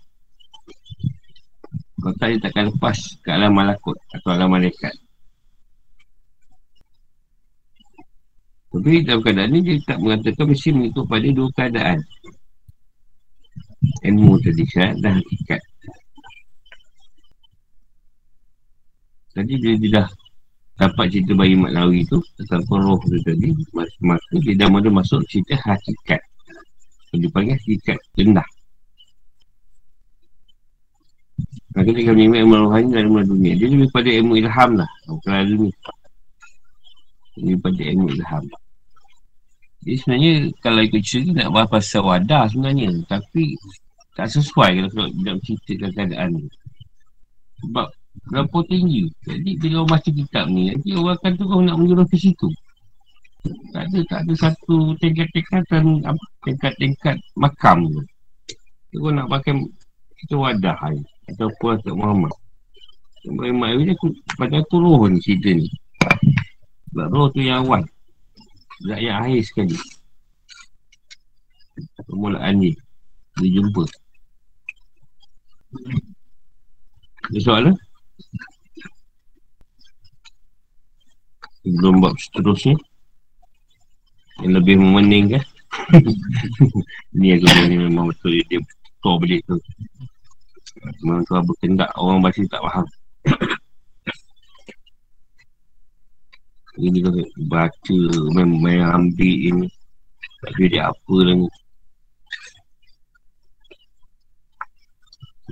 Kalau tak dia takkan lepas ke alam malakut Atau alam malaikat. Tapi dalam keadaan ni dia tak mengatakan mesti mengikut pada dua keadaan ilmu tadi syarat dan hakikat. Tadi dia, dia dah dapat cerita bayi Maklawi tu Ataupun roh tu tadi Maka dia dah mula masuk cerita hakikat. Dia panggil hakikat rendah. Maka dia akan menimba ilmu rohani dan ilmu dunia. Dia lebih pada ilmu ilham lah. Bukan dunia Lebih pada ilmu ilham Jadi sebenarnya Kalau ikut cerita nak bahas pasal wadah sebenarnya Tapi tak sesuai kalau kalau tidak menceritakan keadaan ni. Sebab berapa tinggi. Jadi bila orang baca kitab ni, nanti orang akan terus nak menjuruh ke situ. Tak ada, tak ada satu tingkat-tingkatan, tingkat-tingkat makam tu. Dia nak pakai kita wadah ni. Ataupun Atuk Muhammad. Sebab Imam Awi ni pada aku roh ni cerita ni. Sebab roh tu yang awal. Zat yang akhir sekali. Permulaan ni. Dia jumpa. Ada soalan? Belum buat seterusnya Yang lebih memening kan Ni aku ni memang betul Dia balik tu Memang tu berkendak Orang baca tak faham Ini kau baca Memang ambil ini. Tak dia apa lah ni.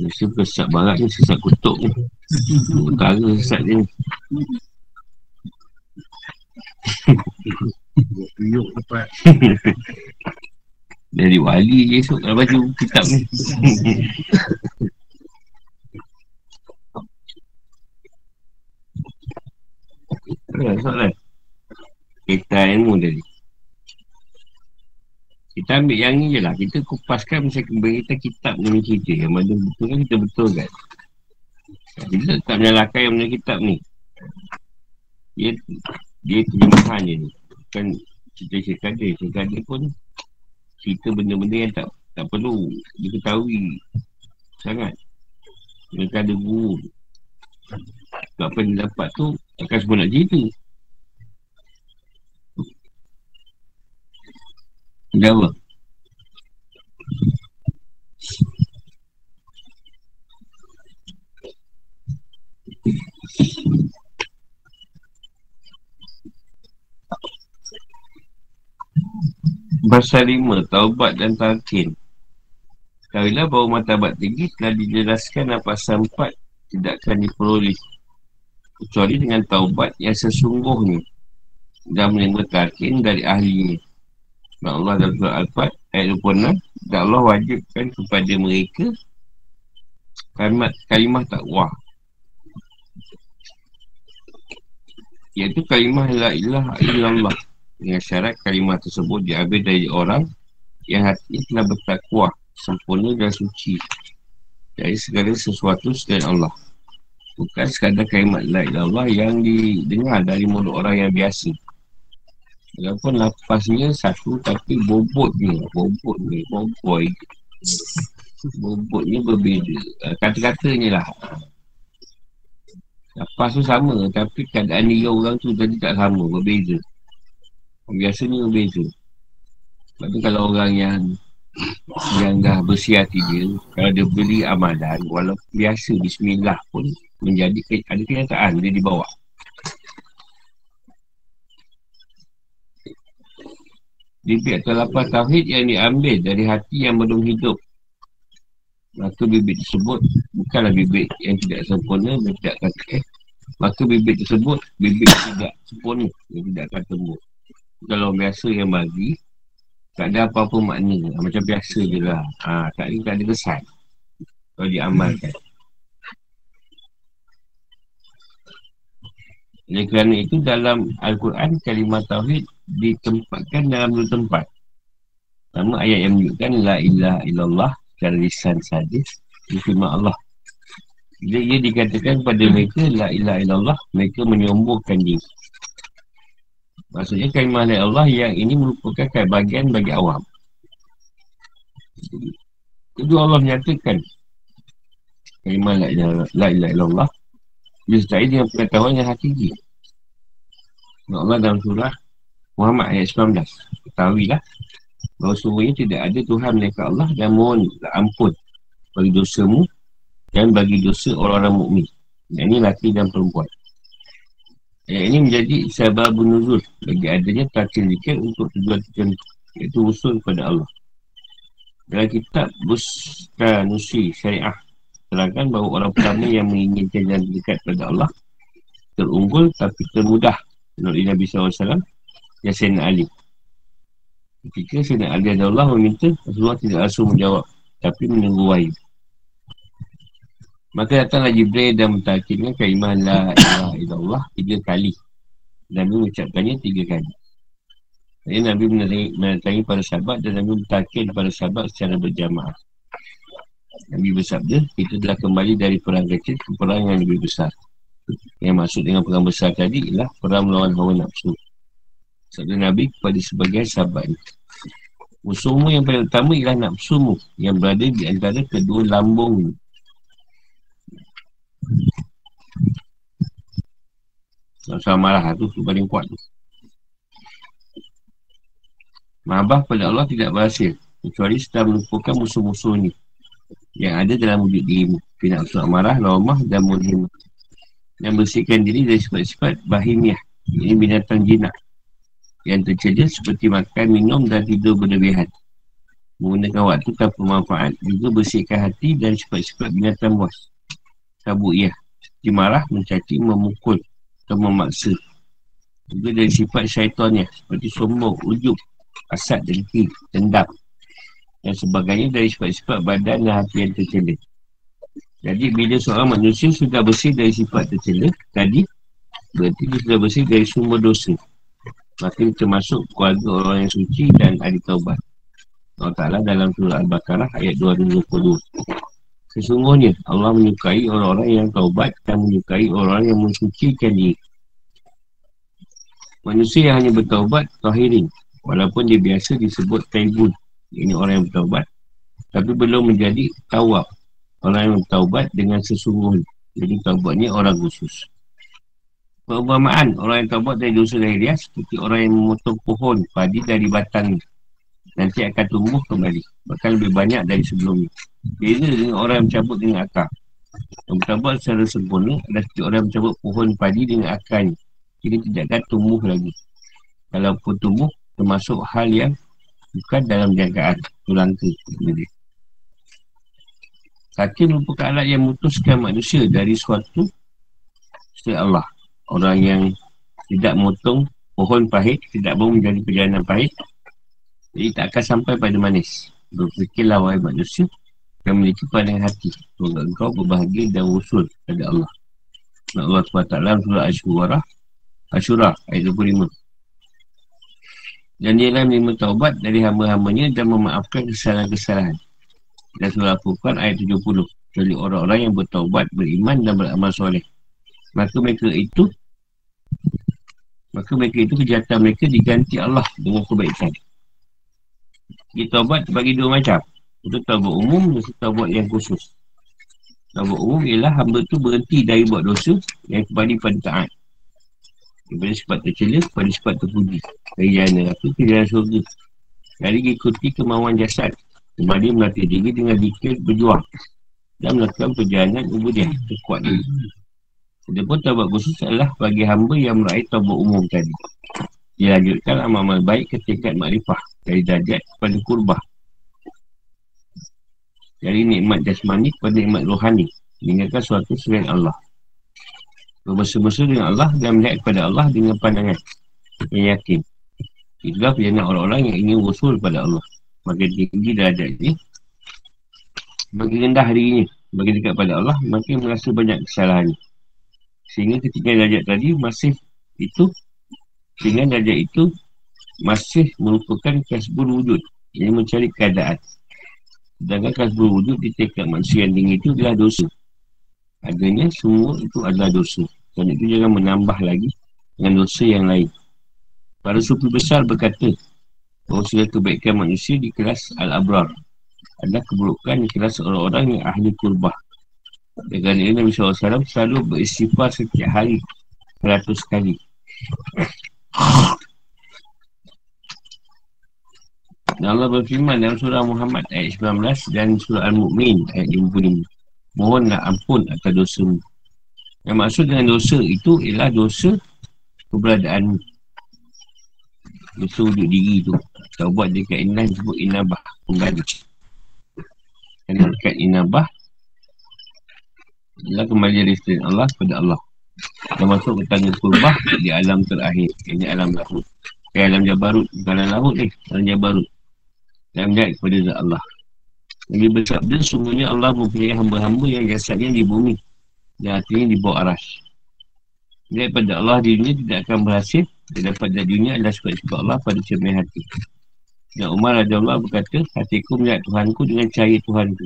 Mesti sesat barat ni Sesat kutuk ni. Utara sesat ni. Tuyuk dapat. Dari wali je esok Kalau baca kitab ni. Ya, soalan Kita ilmu tadi kita ambil yang ni je lah. Kita kupaskan macam kembali kita kitab ni cerita. Yang mana betul kan kita betul kan. Kita tak menyalahkan yang mana kitab ni. Dia dia terjemahan je ni. Bukan cerita. Cerita dia pun cerita benda-benda yang tak tak perlu diketahui sangat. Mereka ada guru. Apa yang dapat tu akan semua nak cerita. Jawab. Bahasa lima, taubat dan talqin. Kalilah bahawa matabat tinggi telah dijelaskan apa sempat tidak akan diperoleh. Kecuali dengan taubat yang sesungguhnya dan menerima talqin dari ahlinya. Dan Allah dalam surah Al-Fat ayat 26 dan Allah wajibkan kepada mereka kalimat kalimah takwah. Iaitu kalimah la ilaha illallah. Dengan syarat kalimah tersebut diambil dari orang yang hati telah bertakwa sempurna dan suci dari segala sesuatu selain Allah. Bukan sekadar kalimat la ilallah yang didengar dari mulut orang yang biasa walaupun lapasnya satu tapi bobotnya bobotnya boboy bobotnya berbeza. Uh, kata-katanya lah. Lapas tu sama tapi keadaan dia orang tu tadi tak sama, berbeza. Biasanya berbeza. Sebab tu kalau orang yang Yang dah bersih hati dia Kalau dia beli amalan Walaupun biasa Bismillah pun Menjadi ada kenyataan dia dibawa Bibit atau lapar tauhid yang diambil dari hati yang belum hidup. Maka bibit tersebut Bukanlah bibit yang tidak sempurna Dan tidak kata eh Maka bibit tersebut Bibit tidak sempurna Yang tidak tumbuh. Kalau biasa yang bagi tak ada apa-apa makna. Macam biasa je lah. Ha, tak ada, tak ada kesan. Kalau diamalkan. Oleh kerana itu dalam Al-Quran kalimah Tauhid ditempatkan dalam dua tempat Pertama ayat yang menunjukkan La ilaha illallah secara lisan saja Di firman Allah Bila ia dikatakan kepada mereka La ilaha illallah Mereka menyombongkan diri Maksudnya kalimah la Allah yang ini merupakan bagian bagi awam. Kedua Allah menyatakan kalimah la ilaha illallah disertai dengan pengetahuan yang hakiki. Allah dalam surah Muhammad ayat 19. Ketahuilah bahawa semuanya tidak ada Tuhan mereka Allah dan mohon ampun bagi dosamu dan bagi dosa orang-orang mukmin. Yang ini laki dan perempuan. Ayat ini menjadi sebab nuzul bagi adanya takdir zikir untuk tujuan tertentu iaitu usul kepada Allah. Dalam kitab Bustanusi Syariah terangkan bahawa orang pertama yang menginginkan jalan dekat kepada Allah terunggul tapi termudah menurut Nabi SAW yang Sayyidina Ali. Ketika Sayyidina Ali ada Allah meminta Rasulullah tidak langsung menjawab tapi menunggu wahyu. Maka datanglah Jibril dan mentakirkan kalimah la ilaha illallah tiga kali. Nabi mengucapkannya tiga kali. Jadi Nabi menatangi para sahabat dan Nabi mentakir para sahabat secara berjamaah. Nabi bersabda, kita telah kembali dari perang kecil ke perang yang lebih besar. Yang maksud dengan perang besar tadi ialah perang melawan hawa nafsu. Sabda Nabi kepada sebagian sahabatnya. Musuhmu yang paling utama ialah nafsumu yang berada di antara kedua lambung sama-sama marah tu, tu paling kuat tu. Mahabah pada Allah tidak berhasil. Kecuali setelah melupakan musuh-musuh ni. Yang ada dalam wujud dirimu. Kena usul marah, lawamah dan mulim. Yang bersihkan diri dari sifat-sifat bahimiah. Ini binatang jinak. Yang tercedia seperti makan, minum dan tidur berlebihan. Menggunakan waktu tanpa manfaat. Juga bersihkan hati dan sifat-sifat binatang buas. Kabut ia. Dimarah, mencaci, memukul atau memaksa. Juga dari sifat syaitannya seperti sombong, ujub, asad, dengki, dendam dan sebagainya dari sifat-sifat badan dan hati yang tercela. Jadi bila seorang manusia sudah bersih dari sifat tercela tadi, berarti dia sudah bersih dari semua dosa. Maka termasuk keluarga orang yang suci dan ahli taubat. Allah Ta'ala dalam surah Al-Baqarah ayat 222. Sesungguhnya Allah menyukai orang-orang yang taubat dan menyukai orang yang mensucikan diri. Manusia yang hanya bertaubat, tahirin. Walaupun dia biasa disebut taibun. Ini orang yang bertaubat. Tapi belum menjadi tawab. Orang yang bertaubat dengan sesungguhnya. Jadi taubatnya orang khusus. Perubahan. Orang yang taubat dari dosa lahiriah seperti orang yang memotong pohon padi dari batang. Nanti akan tumbuh kembali. Bahkan lebih banyak dari sebelumnya. Beza dengan orang yang mencabut dengan akar Yang mencabut secara sempurna Adalah seperti orang yang mencabut pohon padi dengan akarnya Jadi tidak akan tumbuh lagi. Kalaupun tumbuh Termasuk hal yang Bukan dalam jangkaan. Tulangka Hakim merupakan alat yang memutuskan manusia Dari suatu Setiap Allah Orang yang Tidak motong pohon pahit Tidak mahu menjadi perjalanan pahit Jadi tak akan sampai pada manis Berfikirlah wahai manusia Yang memiliki pandangan hati Semoga engkau berbahagia dan usul pada Allah Allah SWT surah Ashura Ashura ayat 25 dan dia menerima taubat dari hamba-hambanya dan memaafkan kesalahan-kesalahan. Dan surah Al-Furqan ayat 70. Jadi orang-orang yang bertaubat, beriman dan beramal soleh. Maka mereka itu Maka mereka itu kejahatan mereka diganti Allah dengan kebaikan. Kita taubat bagi dua macam. Itu taubat umum dan taubat yang khusus. Taubat umum ialah hamba tu berhenti dari buat dosa yang kembali pada taat. Daripada sifat tercela kepada sifat terpuji. Dari jana aku ke jalan surga. Dari ikuti kemauan jasad. Kembali melatih diri dengan dikir berjuang. Dan melakukan perjalanan ubudiah. Kekuat diri. Dia pun taubat khusus adalah bagi hamba yang meraih taubat umum tadi. Dia lanjutkan amal-amal baik ke tingkat makrifah. Dari dajat kepada kurbah. Dari nikmat jasmani kepada nikmat rohani. Meninggalkan suatu selain Allah berbesar-besar dengan Allah dan melihat kepada Allah dengan pandangan yang yakin. Itulah perjalanan orang-orang yang ingin usul kepada Allah. Makin tinggi darjat ini, makin rendah dirinya. Makin dekat pada Allah, makin merasa banyak kesalahan. Sehingga ketika darjat tadi masih itu, sehingga darjat itu masih merupakan kasbul wujud. Yang mencari keadaan. Sedangkan kasbul wujud di tingkat manusia yang tinggi itu adalah dosa. Adanya semua itu adalah dosa Dan itu jangan menambah lagi Dengan dosa yang lain Para sufi besar berkata Bahawa segala kebaikan manusia di kelas Al-Abrar Adalah keburukan di kelas orang-orang yang ahli kurbah Dengan ini Nabi SAW selalu beristighfar setiap hari Seratus kali. Dan Allah berfirman dalam surah Muhammad ayat 19 dan surah Al-Mu'min ayat 55 Mohonlah ampun atas dosa Yang maksud dengan dosa itu Ialah dosa Keberadaan Dosa wujud diri tu. Kalau buat dekat inah Disebut inabah Pengganti. Dan dekat inabah Ialah kembali restoran Allah kepada Allah. Dan masuk ke tangga kurbah Di alam terakhir. Ini alam lahut Eh alam jabarut Bukan alam lahut ni. Alam jabarut Dan melihat kepada zat Allah. Nabi bersabda sungguhnya Allah mempunyai hamba-hamba yang jasadnya di bumi. Dan hatinya di bawah aras. Daripada Allah di dunia tidak akan berhasil. Dan dari dunia adalah sebab-sebab Allah pada cermin hati. Dan Umar Raja Allah berkata, hatiku melihat Tuhanku dengan cahaya Tuhanku.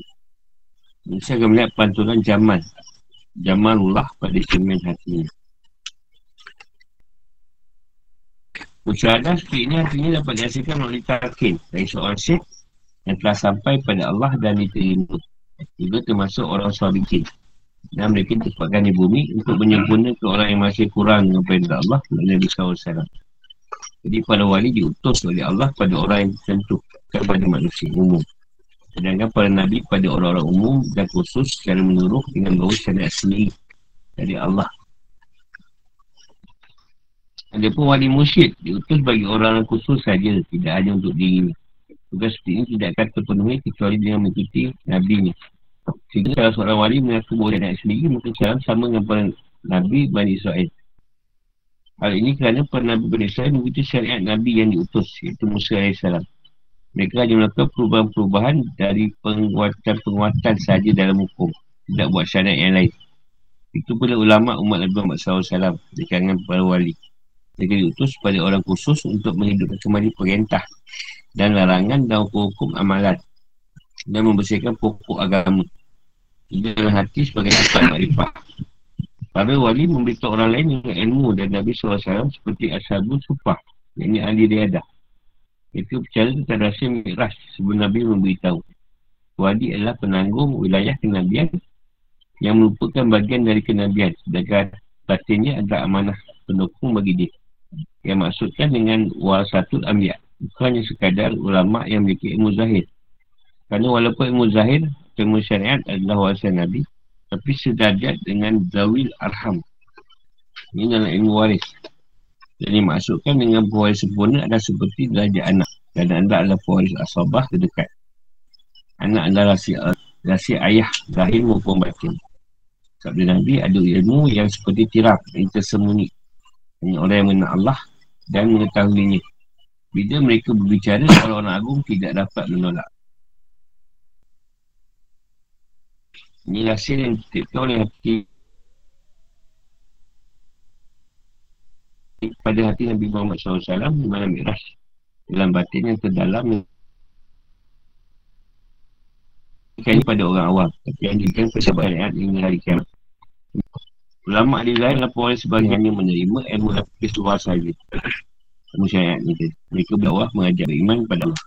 Saya akan melihat pantulan. Zaman Allah pada cermin hatinya. Musyahadah seperti ini artinya dapat dihasilkan melalui takin dari seorang syekh yang telah sampai pada Allah dan diterima. Juga termasuk orang sahabikin. Dan mereka ditempatkan di bumi untuk menyempurnakan orang yang masih kurang kepada Allah dan Nabi SAW. Jadi pada wali diutus oleh Allah pada orang yang tertentu kepada manusia umum. Sedangkan para Nabi pada orang-orang umum dan khusus secara menurut dengan bawa syariat sendiri dari Allah. Ada pun wali musyid diutus bagi orang khusus saja, tidak hanya untuk diri Tugas seperti ini tidak akan terpenuhi kecuali dengan mengikuti Nabi ni. Sehingga salah seorang wali mengaku boleh naik sendiri, mungkin sekarang sama dengan para Nabi Bani Israel. Hal ini kerana para Nabi Bani Israel mengikuti syariat Nabi yang diutus, iaitu Musa AS. Mereka hanya melakukan perubahan-perubahan dari penguatan-penguatan sahaja dalam hukum. Tidak buat syariat yang lain. Itu pula ulama umat Nabi Muhammad SAW di kalangan para wali. Mereka diutus pada orang khusus untuk menghidupkan kembali perintah dan larangan dan hukum-hukum amalan dan membersihkan pokok agama dalam hati sebagai sifat makrifat para wali memberitahu orang lain dengan ilmu dan Nabi SAW seperti Ashabul Sufah ini ahli riadah itu bicara tentang rahsia mi'raj sebelum Nabi memberitahu wali adalah penanggung wilayah kenabian yang merupakan bagian dari kenabian sedangkan batinnya adalah amanah pendukung bagi dia yang maksudkan dengan wal satu ambiak Bukannya sekadar ulama yang memiliki ilmu zahir. Kerana walaupun ilmu zahir, ilmu syariat adalah warisan Nabi, tapi sederajat dengan zawil arham. Ini dalam ilmu waris. Jadi maksudkan dengan pewaris sempurna adalah seperti derajat anak. Dan anak adalah pewaris asabah terdekat. Anak adalah rahsia, rahsia ayah, zahir maupun batin. Sabda Nabi ada ilmu yang seperti tirak, yang tersembunyi. Hanya orang yang mengenal Allah dan mengetahuinya. Bila mereka berbicara, orang-orang agung tidak dapat menolak. Ini rahsia yang ditetapkan oleh hati pada hati Nabi Muhammad SAW di malam Mi'raj dalam batin yang terdalam bukan pada orang awam. Tapi yang diberikan persahabatan ayat hingga hari kiamat. Ulama di lain lapor oleh sebagiannya menerima ilmu lapis luar sahaja. Ilmu syariat ni mereka berdawah mengajar iman kepada Allah.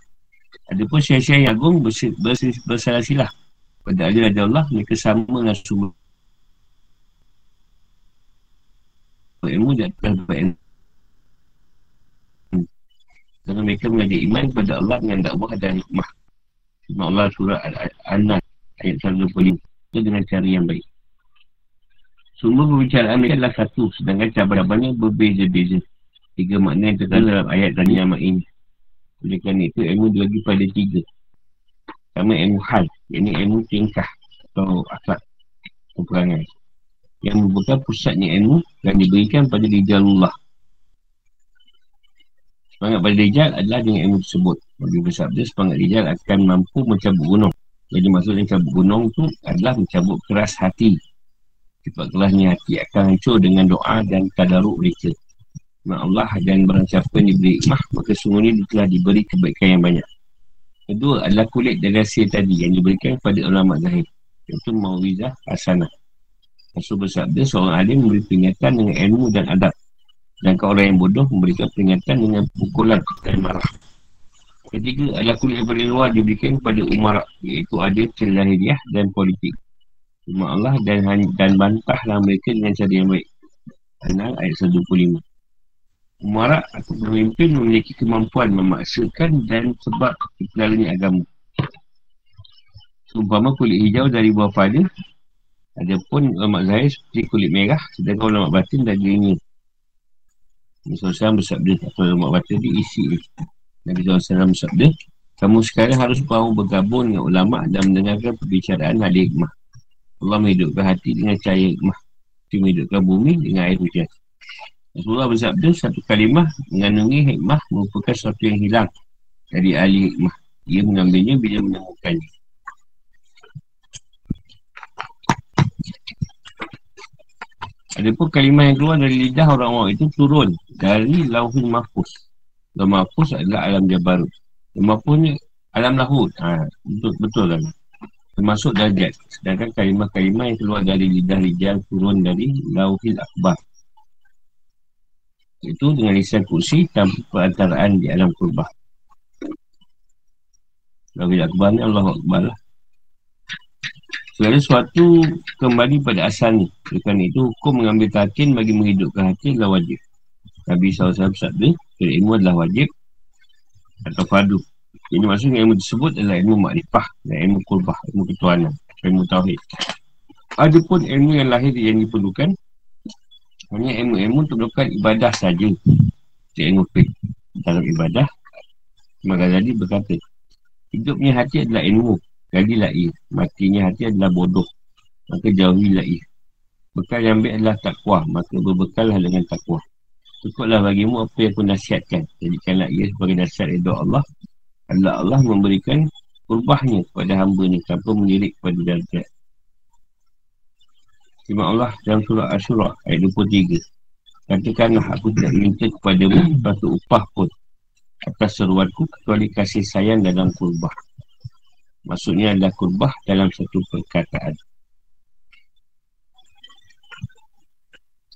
Ada pun syariat yang agung bersalah silah pada ajar Allah mereka sama dengan sumber ilmu dan ilmu kerana mereka mengajar iman kepada Allah dengan dakwah dan hikmah. Firman Allah surah Al-Anas ayat 125. Itu dengan cara yang baik. Semua perbicaraan mereka adalah satu. Sedangkan cabarannya berbeza-beza. Tiga makna yang terdalam dalam ayat dan nama ini. Oleh kerana itu ilmu dibagi pada tiga. Sama ilmu hal. Ini ilmu tingkah atau akhlak peperangan. Yang merupakan pusatnya ilmu dan diberikan pada Allah. Semangat pada Rijal adalah dengan ilmu tersebut. Bagi bersabda, semangat Rijal akan mampu mencabut gunung. Jadi maksudnya mencabut gunung tu adalah mencabut keras hati. Sebab kerasnya hati akan hancur dengan doa dan tadaruk mereka. Sebab Allah dan barang siapa yang diberi ikmah, maka sungguhnya dia telah diberi kebaikan yang banyak. Kedua adalah kulit dan rahsia tadi yang diberikan kepada ulama zahir. Iaitu Mawizah Hasanah. Rasul bersabda, seorang alim memberi peringatan dengan ilmu dan adab. Dan orang yang bodoh memberikan peringatan dengan pukulan dan marah. Ketiga adalah kulit paling luar diberikan kepada umarak iaitu ada celahiriah dan politik. Cuma Allah dan dan bantahlah mereka dengan cara yang baik. Anal ayat 125. Umarak atau pemimpin memiliki kemampuan memaksakan dan sebab kepenalannya agama. Seumpama kulit hijau dari buah pada, Adapun ulama zahir seperti kulit merah, sedangkan ulama batin dagingnya. Nabi SAW bersabda Atau ulama baca dia isi Nabi SAW bersabda Kamu sekarang harus mahu bergabung dengan ulama Dan mendengarkan perbicaraan ahli hikmah. Allah menghidupkan hati dengan cahaya hikmah. Dia menghidupkan bumi dengan air hujan. Rasulullah bersabda Satu kalimah mengandungi hikmah Merupakan sesuatu yang hilang Dari ahli hikmah. Ia mengambilnya bila menemukannya Ada pun kalimah yang keluar dari lidah orang-orang itu turun dari lauhul mahfuz. Lauhul mahfuz adalah alam jabarut. Lauhul mahfuz ni alam lahut. Ha, betul, betul kan? Termasuk darjat. Sedangkan kalimah-kalimah yang keluar dari lidah rijal turun dari lauhul akbar. Itu dengan lisan kursi tanpa perantaraan di alam kurbah. Lauhul akbar ni Allah akbar lah. Segala sesuatu kembali pada asalnya. Kerana itu hukum mengambil takin bagi menghidupkan hati adalah wajib. Nabi SAW bersabda, ilmu adalah wajib atau fardu. Ini maksudnya ilmu tersebut adalah ilmu makrifah dan ilmu kurbah, ilmu ketuanan, ilmu tauhid. Ada pun ilmu yang lahir yang diperlukan hanya ilmu-ilmu untuk melakukan ibadah saja. Ilmu fiqh dalam ibadah. Maka tadi berkata, hidupnya hati adalah ilmu Jadilah ia. Matinya hati adalah bodoh. Maka jauhilah ia. Bekal yang baik adalah takwa. Maka berbekallah dengan takwa. Cukuplah bagimu apa yang aku nasihatkan. Jadikanlah ia sebagai nasihat itu Allah. Allah Allah memberikan kurbahnya kepada hamba ni tanpa mendirik kepada darjat. Terima Allah dalam surah Ashura ayat 23. Katakanlah aku tidak minta kepadamu satu upah pun atas seruanku kecuali kasih sayang dalam kurbah. Maksudnya adalah kurbah dalam satu perkataan.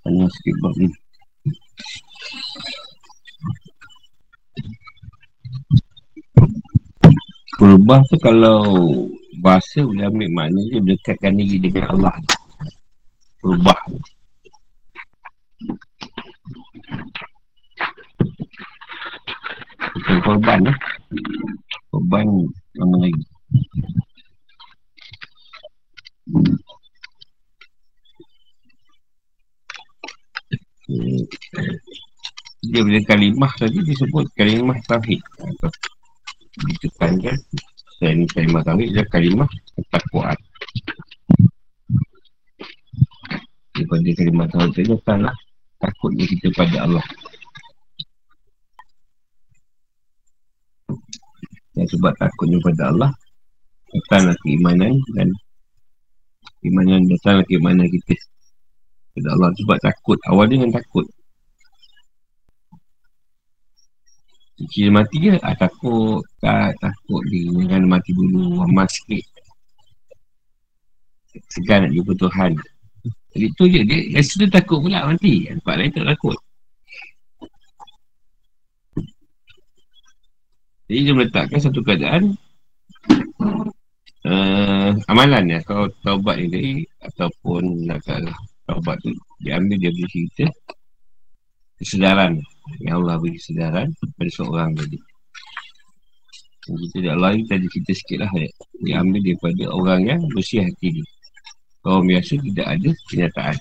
Hanya sikit bab ni. Kurbah tu kalau bahasa boleh ambil makna dia dekatkan diri dengan Allah. Kurbah. korban lah. Korban lama lagi. Dia bila kalimah tadi disebut kalimah tauhid. Ditekankan selain kalimah tauhid dia kalimah ketakwaan. Daripada kalimah tauhid tadi datanglah takutnya kita pada Allah. Dan sebab takutnya pada Allah Datanglah keimanan dan Keimanan datanglah keimanan kita. Pada Allah sebab takut. Awal dengan takut. Ciri mati je ah, Takut. Tak, Takut dia. Jangan mati dulu. Amat sikit Segan nak jumpa Tuhan. Jadi tu je. Dia rasa dia takut pula mati. Tempat lain tak takut. Jadi dia meletakkan satu keadaan uh, Amalan ya Kalau taubat ni tadi Ataupun nak taubat tu Diambil dia beri cerita. Kesedaran. Yang Allah beri kesedaran Pada seorang tadi. Dan kita dah Allah tadi cerita sikit lah ya. Dia ambil daripada orang yang bersih hati dia. Orang biasa tidak ada kenyataan.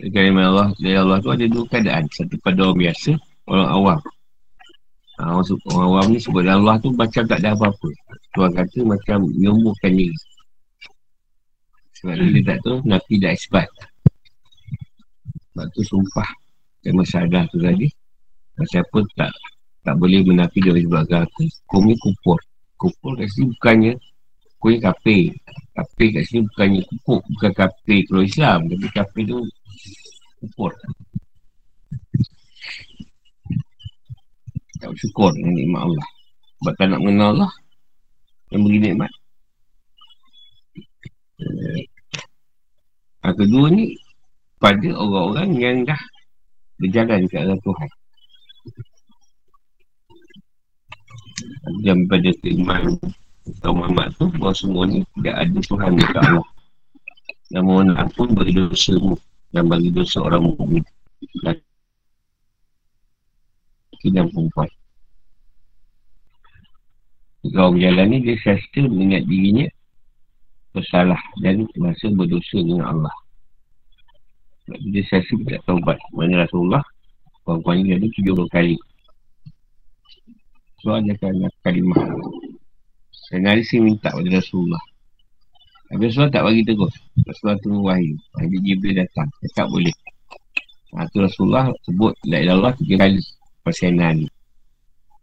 Kalimah Allah Dari Allah tu ada dua keadaan. Satu pada orang biasa Orang awam Ha, orang, orang awam ni sebut Allah tu macam tak ada apa-apa. Tuhan kata macam menyembuhkan diri. Sebab hmm. dia tak tahu Nabi dah isbat. Sebab tu sumpah dan masalah tu tadi. Siapa tak tak boleh menafi dari sebab agama Kau ni kupur. Kupur kat sini bukannya kau ni kape. Kape kat sini bukannya kupur. Bukan kape kalau Islam. Tapi kape tu kupur. Tak bersyukur dengan nikmat Allah. Sebab tak nak mengenal Allah yang beri nikmat. Yang kedua ni pada orang-orang yang dah berjalan ke arah Tuhan. Dan pada keiman atau Muhammad tu bahawa semua ni tidak ada Tuhan dekat Allah. Dan mohon ampun bagi dosa mu dan bagi dosa orang mukmin lelaki dan perempuan. Jika orang berjalan ni, dia sesta mengingat dirinya bersalah dan masa berdosa dengan Allah. Dia sesta tidak taubat. Mana Rasulullah, perempuan ni ada tujuh puluh kali. So, ada kan kalimah. Dan hari minta pada Rasulullah. Tapi Rasulullah tak bagi tegur. Rasulullah tunggu wahyu. Nabi Jibril datang. Dia tak boleh. Ha, tu Rasulullah sebut La ilallah tiga kali persenan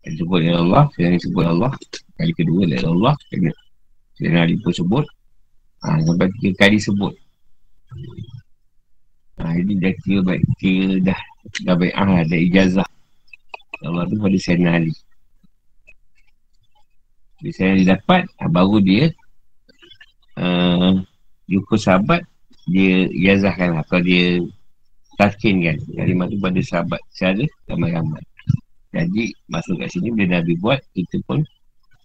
yang sebut oleh Allah yang disebut Allah kali kedua oleh Allah kena Sayyidina Ali pun sebut ha, sampai tiga kali sebut. Ha, ini dah kira baik kira dah dah baik ah, dah ijazah. Allah tu pada Sayyidina Ali bila Sayyidina Ali dapat ha, baru dia uh, jumpa sahabat dia ijazahkan atau dia taskin kan kalimat tu pada sahabat secara ramai-ramai jadi masuk kat sini bila Nabi buat kita pun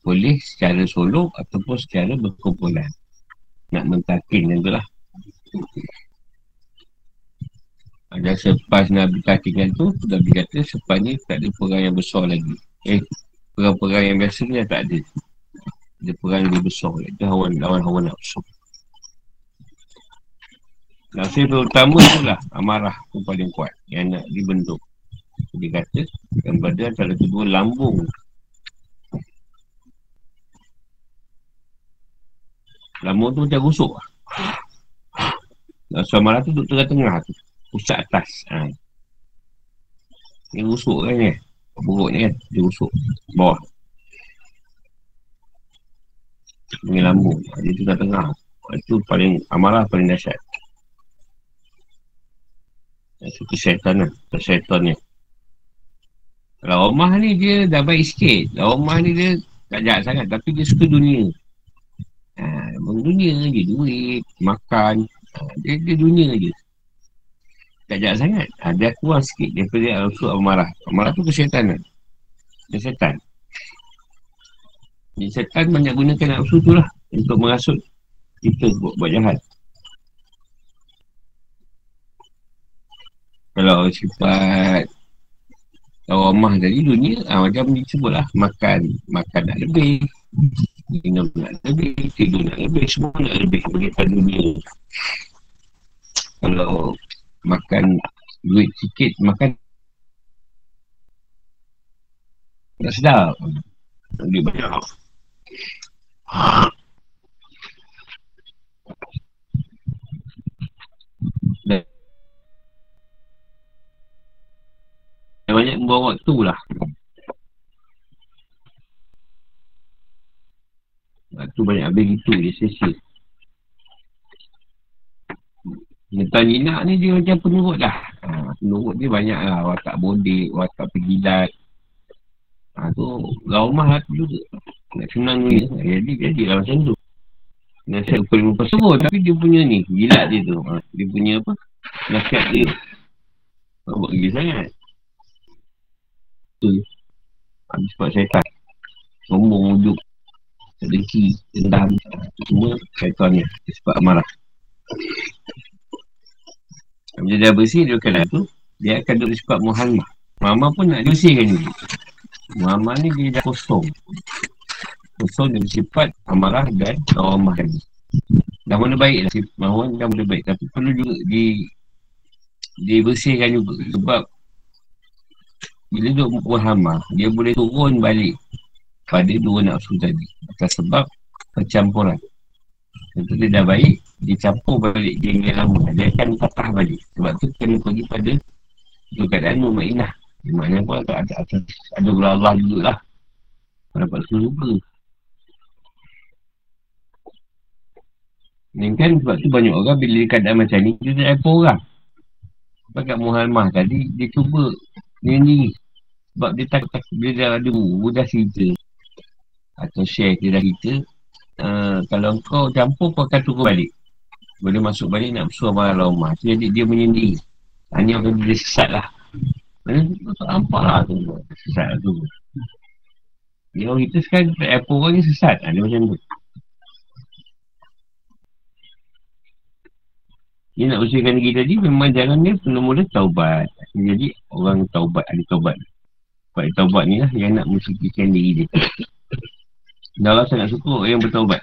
boleh secara solo ataupun secara berkumpulan. Nak mentakin yang tu lah. Ada selepas Nabi takinkan tu Nabi kata selepas ni tak ada perang yang besar lagi. Eh perang-perang yang biasa ni tak ada. Ada perang yang besar itu hawan lawan hawan nafsu. Nafsu terutama tu lah Amarah tu paling kuat Yang nak dibentuk Dia kata Yang berada antara kedua lambung. Lambung tu macam rusuk. Lah amarah tu duduk tengah-tengah tu. Pusat atas. Ha. Ni rusuk kan ni Buruk ni kan Dia rusuk. Bawah. Ini lambung. Dia tengah-tengah Itu paling Amarah paling dahsyat. Itu kesyaitanan Kesyaitan ni Kalau Omah ni dia dah baik sikit. Kalau Omah ni dia tak jahat sangat Tapi dia suka dunia. Ha, dunia je Duit Makan. Ha, dia, dia dunia je. Tak jahat sangat. Ha, Dia kurang sikit Daripada Al-Usul Amarah Amarah tu kesyaitanan Dia setan. Dia setan banyak gunakan nafsu tu lah Untuk merasut Kita buat, buat jahat. Kalau sifat Tawamah dari dunia ha, Macam disebut lah. Makan Makan nak lebih Minum nak lebih Tidur nak lebih Semua nak lebih Bagi dunia Kalau Makan Duit sikit Makan Tak sedap. Duit banyak membuang waktu lah. Waktu banyak habis gitu dia sesi. Netan Nina ni dia macam penurut dah. Ha, Penurut dia banyak lah. Watak bodik, watak pergilat. Ha, tu rumah lah tu juga. Nak senang ni. Jadi jadilah macam tu. Nasihat paling mumpah Tapi dia punya ni Gilat dia tu. Ha, Dia punya apa? Nasihat dia. Buat gila sangat tu Habis sebab syaitan Sombong wujud Sedeki Dendam Semua syaitan ni Sebab amarah. Bila dia bersih Dia akan tu Dia akan duduk sebab Muhammad. Muhammad pun nak bersihkan ni Muhammad ni dia dah kosong. Kosong dia bersifat Amarah dan Awamah lagi Dah mula baik lah. Muhammad dah mula baik. Tapi perlu juga di Dibersihkan juga. Sebab bila duduk berhamah, dia boleh turun balik pada dua nafsu tadi. Atas sebab percampuran. Tentu dia dah baik, dia campur balik dia yang lama. Dia akan patah balik. Sebab tu kena pergi pada itu keadaan mu'minah. Dia maknanya pun ada, ada, ada, ada gula Allah juga lah. Dapat surga. Ini kan sebab tu banyak orang bila keadaan macam ni, dia tak apa orang. Sebab kat Muhammad tadi, dia cuba dia sendiri. Sebab dia tak, tak dia dah ada mudah cerita. Atau share dia dah cerita. Uh, kalau kau campur kau akan turun balik. Boleh masuk balik nak bersuah barang rumah jadi dia menyendiri. Hanya orang dia sesat lah. Tak nampak lah tu. Sesat lah tu. Dia orang kita sekarang apa orang ni sesat. Ha, macam tu. Dia nak usahakan diri tadi memang jangan dia mula-mula taubat. Jadi orang taubat ada taubat Sebab taubat ni lah. Yang nak mensucikan diri dia. Dan Allah sangat suka orang yang bertaubat.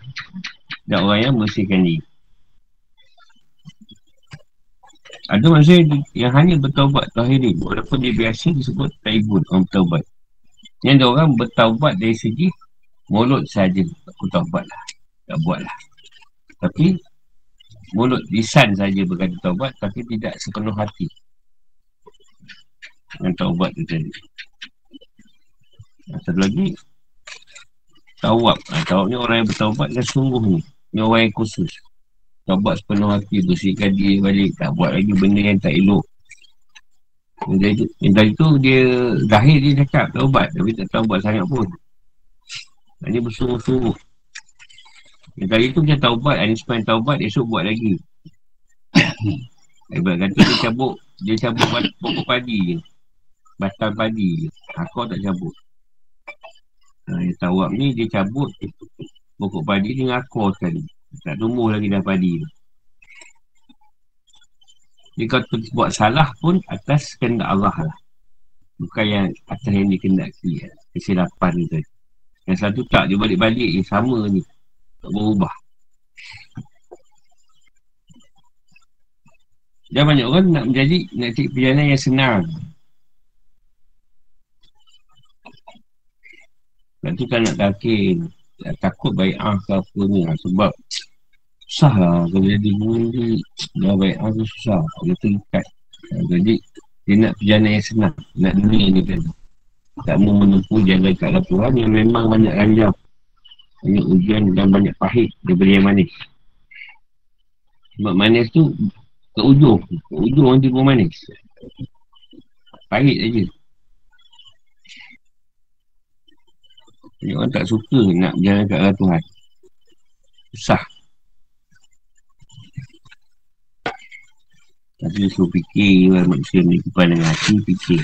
Dan orang yang bersihkan diri. Ada manusia yang hanya bertaubat tahirin Walaupun dia biasa disebut taibun orang bertaubat. Yang ada orang bertaubat dari segi Mulut saja aku taubat lah. Tak buat lah. Tapi Mulut lisan saja berkata taubat Tapi tidak sepenuh hati. Yang taubat tu tadi satu lagi Tawab. Ha, Tawab ni orang yang bertawab kan sungguh ni Ni orang yang khusus. Tawab sepenuh hati Bersihkan dia balik. Tak buat lagi benda yang tak elok. Yang tadi tu dia Zahir dia cakap taubat. Tapi tak tahu buat sangat pun. Dia bersungguh-sungguh. Yang tadi tu macam taubat Ini sepanjang taubat esok buat lagi. Ibarat kata dia cabut Dia cabut pokok padi je. Batang padi je. Aku tak cabut Yang tawab ni dia cabut pokok padi dengan akor sekali. Tak tumbuh lagi dah padi tu. Dia kata buat salah pun atas kehendak Allah lah. Bukan yang atas yang dikendaki. Ya. Kesilapan ni tadi. Yang satu tak, dia balik-balik je sama ni. Tak berubah. Dan banyak orang nak menjadi, nak cari perjalanan yang senang. Dan tu kan nak yakin tak Takut baik ah ke apa ni lah Sebab Susah lah. Kalau jadi ni Dah baik ah tu susah. Dia terikat. Jadi Dia nak perjalanan yang senang. Nak dunia ni kan. Tak mau menempuh jalan kat Tuhan Yang memang banyak ranjam Banyak ujian dan banyak pahit Daripada yang manis. Sebab manis tu Ke ujung. Ke ujung nanti pun manis. Pahit aja Jadi orang tak suka nak berjalan kat arah Tuhan? Susah. Tapi dia suruh fikir orang manusia ni Kepada dengan hati fikir.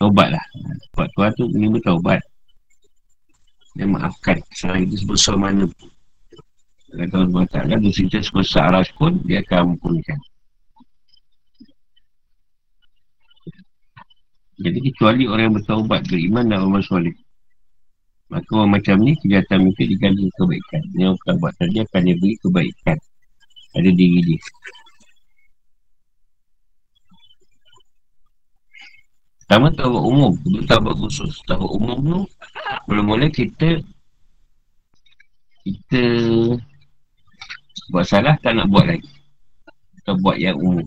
Taubat lah Sebab Tuhan tu ni bertaubat Dan maafkan. Kesalahan itu sebesar mana pun. Kata Allah Ta'ala Dosa kita sebesar aras pun Dia akan ampunkan. Jadi kecuali orang yang bertaubat, beriman dan amal soleh. Maka orang macam ni, kejahatan mereka diganti kebaikan. Yang bertaubat tadi akan dia beri kebaikan. Ada diri dia. Pertama taubat umum, itu taubat khusus. Taubat umum tu, mula-mula kita kita buat salah, tak nak buat lagi. Kita buat yang umum.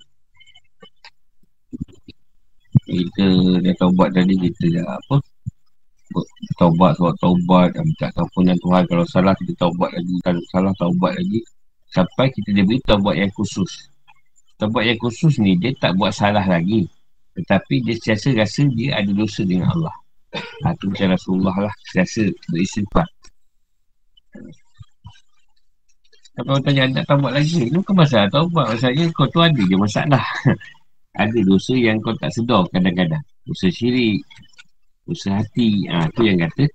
Kita dah taubat tadi, kita dah apa, taubat, sebab taubat, minta kampunan Tuhan. Kalau salah, kita taubat lagi. Kalau salah, taubat lagi. Sampai kita dia beri taubat yang khusus. Taubat yang khusus ni, dia tak buat salah lagi. Tetapi dia sentiasa rasa dia ada dosa dengan Allah. Ha, itu macam Rasulullah lah. Sentiasa beristighfar. Kalau tanya nak taubat lagi, itu bukan masalah taubat. Masalahnya kau tu ada je masalah. ada dosa yang kau tak sedar kadang-kadang. Dosa syirik, dosa hati. Ha, tu yang kata,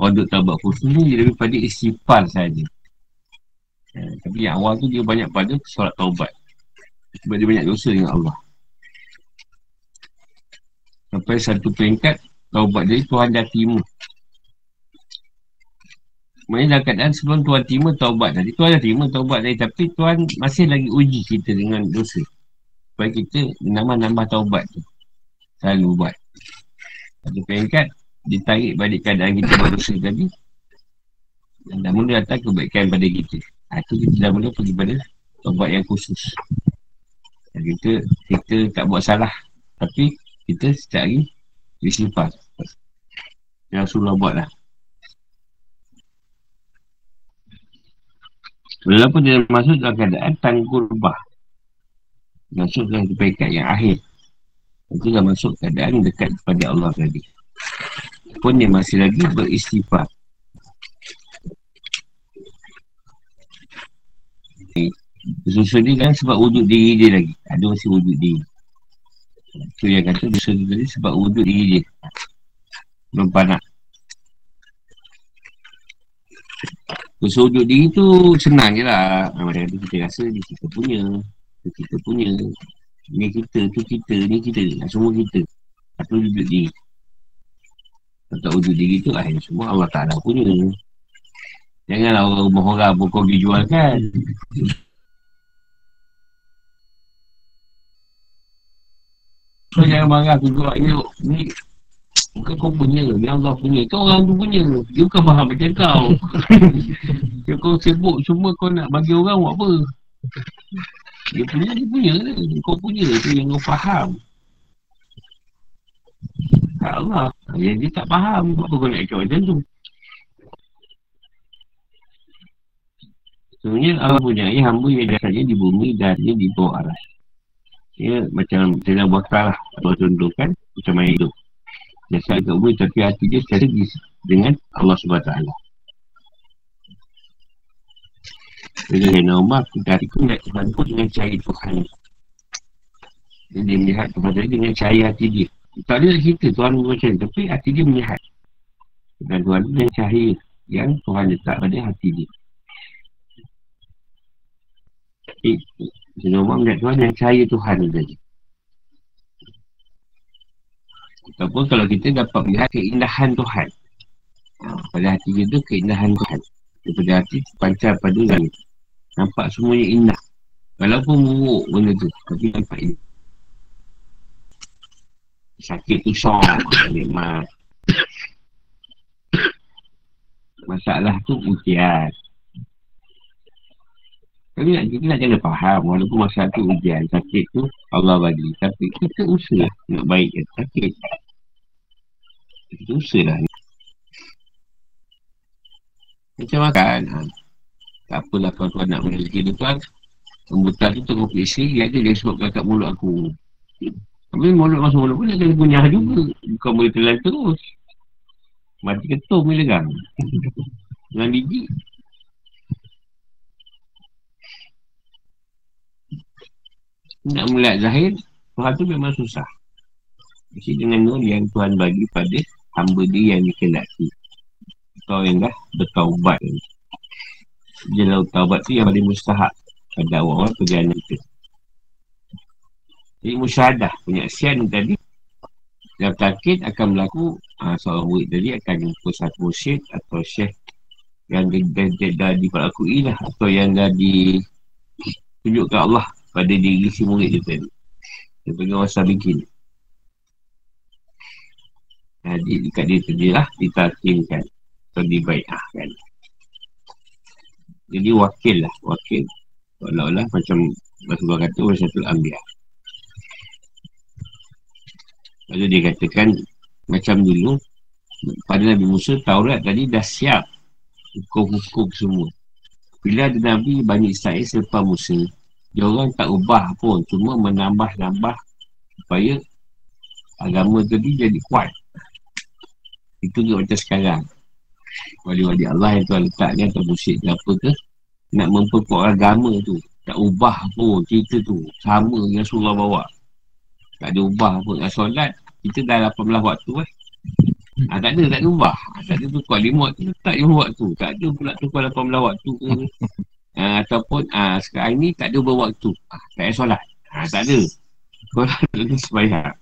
orang duk taubat khusus ni lebih pada istighfar saja. Ha, tapi yang awal tu dia banyak pada solat taubat. Sebab dia banyak dosa dengan Allah. Sampai satu peringkat, taubat dia Tuhan dah terima. Maksudnya dalam keadaan sebelum Tuhan terima taubat tadi Tuhan dah terima taubat tadi Tapi Tuhan masih lagi uji kita dengan dosa Supaya kita nambah-nambah taubat tu Selalu buat Satu peringkat Ditarik balik keadaan kita berdosa tadi. Dan dah mula datang kebaikan pada kita. Itu ha, kita dah mula pergi pada Taubat yang khusus. Dan kita Kita tak buat salah. Tapi Kita setiap hari Disilpas Yang Rasulullah buat lah Walaupun dia masuk dalam keadaan tanggurbah. Masuk dalam kebaikan yang akhir. Itu dah masuk keadaan dekat kepada Allah tadi. Pun dia masih lagi beristighfar. Susu ni kan sebab wujud diri dia lagi. Ada masih wujud diri. Itu yang kata susu ni tadi sebab wujud diri dia. Belum panak. Bersujud diri tu senang je lah Macam tu kita rasa kita punya kita punya Ni kita, tu kita, ni kita Semua kita. Satu wujud diri Tak wujud diri tu akhirnya semua Allah Ta'ala punya. Janganlah orang rumah orang pun kau dijual kan. So jangan marah tu jual ni Bukan kau punya, ni Allah punya. Kau orang tu punya, dia bukan faham macam kau. Kalau kau sibuk semua kau nak bagi orang buat apa Dia punya, dia punya Kau punya tu yang kau faham Tak Allah, yang dia tak faham Apa kau nak cakap macam tu Sebenarnya Allah punya ya, hamba yang dasarnya di bumi dan dia di bawah aras. Ya, macam saya buat lah. Atau contohkan, macam mana hidup. Jasad agak boleh tapi hati dia strategis dengan Allah SWT. Bila Rina Umar, pun nak Tuhan pun dengan cahaya Tuhan. Dia, dia melihat kepada dia dengan cahaya hati dia. Tak ada cerita Tuhan macam tapi hati dia melihat. Dan Tuhan dengan cahaya yang Tuhan letak pada hati dia. Tapi, Rina Umar melihat Tuhan dengan cahaya Tuhan tadi. Ataupun kalau kita dapat melihat keindahan Tuhan ha, Pada hati kita keindahan Tuhan Daripada hati pancar pada langit Nampak semuanya indah. Walaupun buruk benda tu Tapi nampak indah. Sakit tu syok Memang Masalah tu ujian. Tapi nak, kita nak kena faham Walaupun masalah tu ujian Sakit tu Allah bagi. Tapi kita usaha Nak baik sakit. Kita usaha lah. Macam makan. ha. Tak apalah kalau tuan nak beri rezeki tuan Pembutan tu tengok periksa Dia ada dia sebabkan kat mulut aku. Tapi mulut masuk mulut pun Dia kena punya juga. Bukan boleh telan terus. Mati ketum bila kan Dengan biji nak melihat zahir Tuhan tu memang susah. Mesti dengan nur yang Tuhan bagi pada hamba dia yang dikelaki. Kau yang dah bertaubat Jelau taubat tu yang paling mustahak pada awal-awal perjalanan kita Jadi musyahadah penyaksian tadi Yang takit akan berlaku ha, Seorang murid tadi akan jumpa satu syekh Atau syekh Yang dah, dah, dah diperakui lah Atau yang dah di Tunjukkan Allah Pada diri si murid dia tadi. Dia panggil masa bikin Jadi dekat dia tadi lah Ditakimkan Atau dibaikahkan Jadi wakil lah Wakil. Walau-walau macam Rasulullah kata Rasulullah ambil Lalu dia katakan Macam dulu Pada Nabi Musa Taurat tadi dah siap Hukum-hukum semua. Bila ada Nabi Bani Israel selepas Musa Dia orang tak ubah pun Cuma menambah-nambah Supaya Agama tadi jadi kuat. Itu juga macam sekarang Wali-wali Allah yang tuan letak Atau musyrik ke apa ke Nak memperkuat agama tu Tak ubah pun cerita tu Sama yang Rasulullah bawa. Tak ada ubah pun nak solat Kita dah 18 waktu eh ha, Tak ada, tak ada ubah. Ha, Tak ada tu kuat 5 waktu Tak 5 waktu. Tak ada pula tu kuat 18 waktu ke. Ha, Ataupun ha, sekarang ni tak ada ubah waktu. Ha, Tak ada solat. Ha, Tak ada. Solat tu sebayang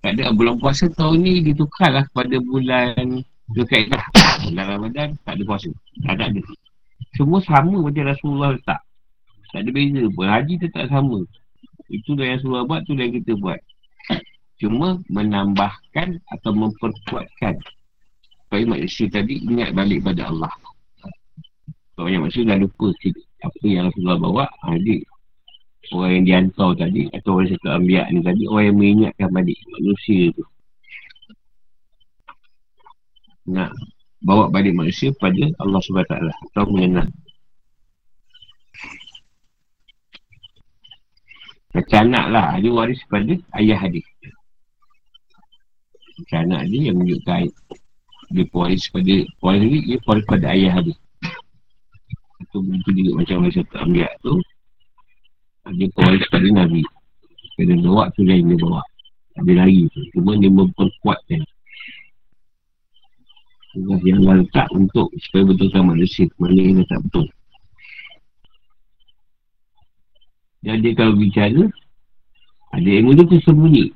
Tak ada bulan puasa tahun ni ditukar lah pada bulan Zulkaidah Bulan Ramadan tak ada puasa. Tak ada. Semua sama macam Rasulullah letak. Tak ada beza. Pun Haji tetap sama. Itu yang Rasulullah buat tu yang kita buat. Cuma menambahkan atau memperkuatkan. Supaya manusia tadi ingat balik pada Allah. Kalau banyak manusia dah lupa apa yang Rasulullah bawa, adik ha, orang yang dihantar tadi atau orang yang ambil ni tadi, orang yang mengingatkan balik manusia tu. Nak bawa balik manusia pada Allah SWT atau mengenal. Macam anak lah, ada waris pada ayah hadis. Macam anak dia yang menunjukkan dia pewaris pada pewaris ni dia pewaris pada ayah dia. Itu begitu juga macam masa tak ambil tu dia pewaris pada Nabi. Kena bawa tu lain dia bawa. Ada lagi tu. Cuma dia memperkuatkan yang Allah letak untuk supaya betulkan manusia mana yang tak betul jadi kalau bicara ada ilmu tu tersembunyi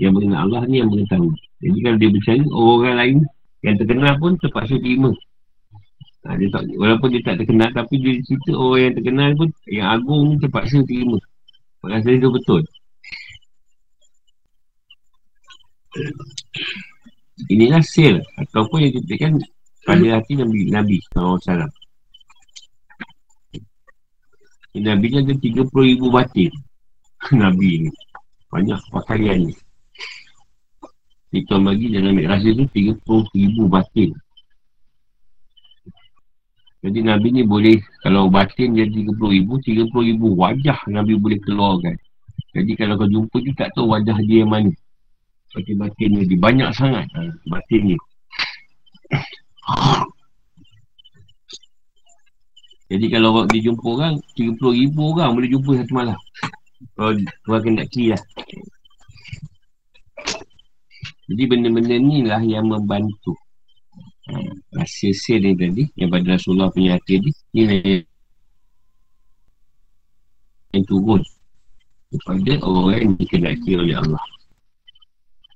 yang mengenal Allah ni yang mengetahui. Jadi kalau dia bercari orang lain yang terkenal pun terpaksa terima. Ha, dia tak, walaupun dia tak terkenal tapi dia cerita orang yang terkenal pun yang agung terpaksa terima. Maka itu betul. Inilah sel ataupun yang ditekan pada hati Nabi Nabi SAW. Nabi ni ada 30 ribu batin. Nabi ni. Banyak pakaian ni. Tuan bagi dalam rahsia tu 30 ribu batin. Jadi Nabi ni boleh, kalau batin dia 30 ribu, 30 ribu wajah Nabi boleh keluarkan. Jadi kalau kau jumpa tu tak tahu wajah dia yang mana. Seperti batin dia, banyak sangat ha, batin ni. Jadi kalau orang dia jumpa orang, 30 ribu orang boleh jumpa satu malam. Kalau orang kena key lah. Jadi benda-benda ni lah yang membantu ha, Rahsia sel ni tadi Yang pada Rasulullah punya hati ni Ni lah yang, yang turun Kepada orang yang dikenaki oleh Allah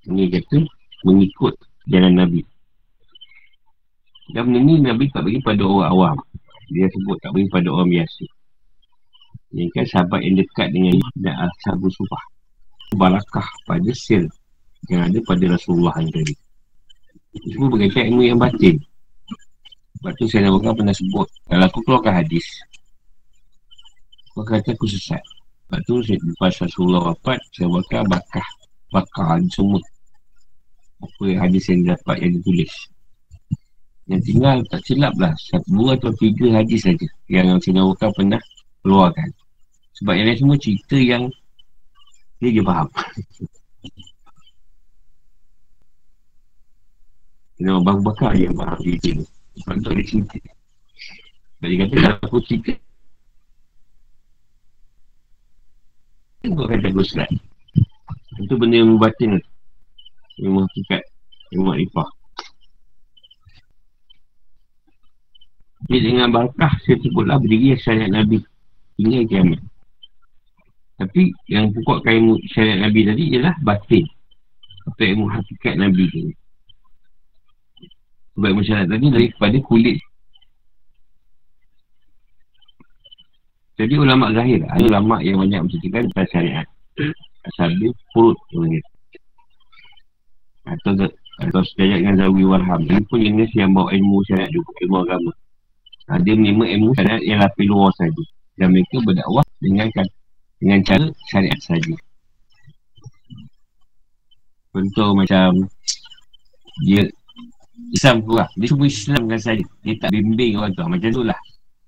Ini kata Mengikut jalan Nabi Dan benda ni Nabi tak bagi pada orang awam Dia sebut tak bagi pada orang biasa Ini kan sahabat yang dekat dengan Dan Ashabul Supah Barakah pada sel yang ada pada Rasulullah yang tadi. Semua berkaitan ilmu yang batin. Sebab tu saya nak pernah sebut. Kalau aku keluarkan hadis, aku kata aku sesat. Sebab tu lepas Rasulullah wafat, saya bakar bakar. Bakar semua. Apa yang hadis yang dapat yang ditulis. Yang tinggal tak silap lah. Satu dua atau tiga hadis saja Yang saya nak pernah keluarkan. Sebab yang lain semua cerita yang dia je faham. Kena Abu Bakar yang faham cerita ni Sebab tu ada cerita Dan dia kata kalau aku cerita Aku akan jaga Itu benda yang membatin Memang hakikat Memang makrifah Jadi dengan barakah Saya sebutlah berdiri syariat Nabi. Hingga kiamat. Tapi yang pokok kain syariat Nabi tadi Ialah batin. Apa ilmu hakikat Nabi tu. Sebab masyarakat tadi dari kepada kulit. Jadi ulama zahir Ada ulama yang banyak menceritakan tentang syariat. Asal dia perut Atau atau sejajar dengan Zawi Warham. Dia pun jenis yang bawa ilmu syariat juga Ilmu agama. Ha, Dia menerima ilmu syariat yang lapis luar saja Dan mereka berdakwah dengan dengan cara syariat saja Contoh macam Dia Islam tu lah. Dia cuba Islam kan saja Dia tak bimbing orang tu Macam tu lah.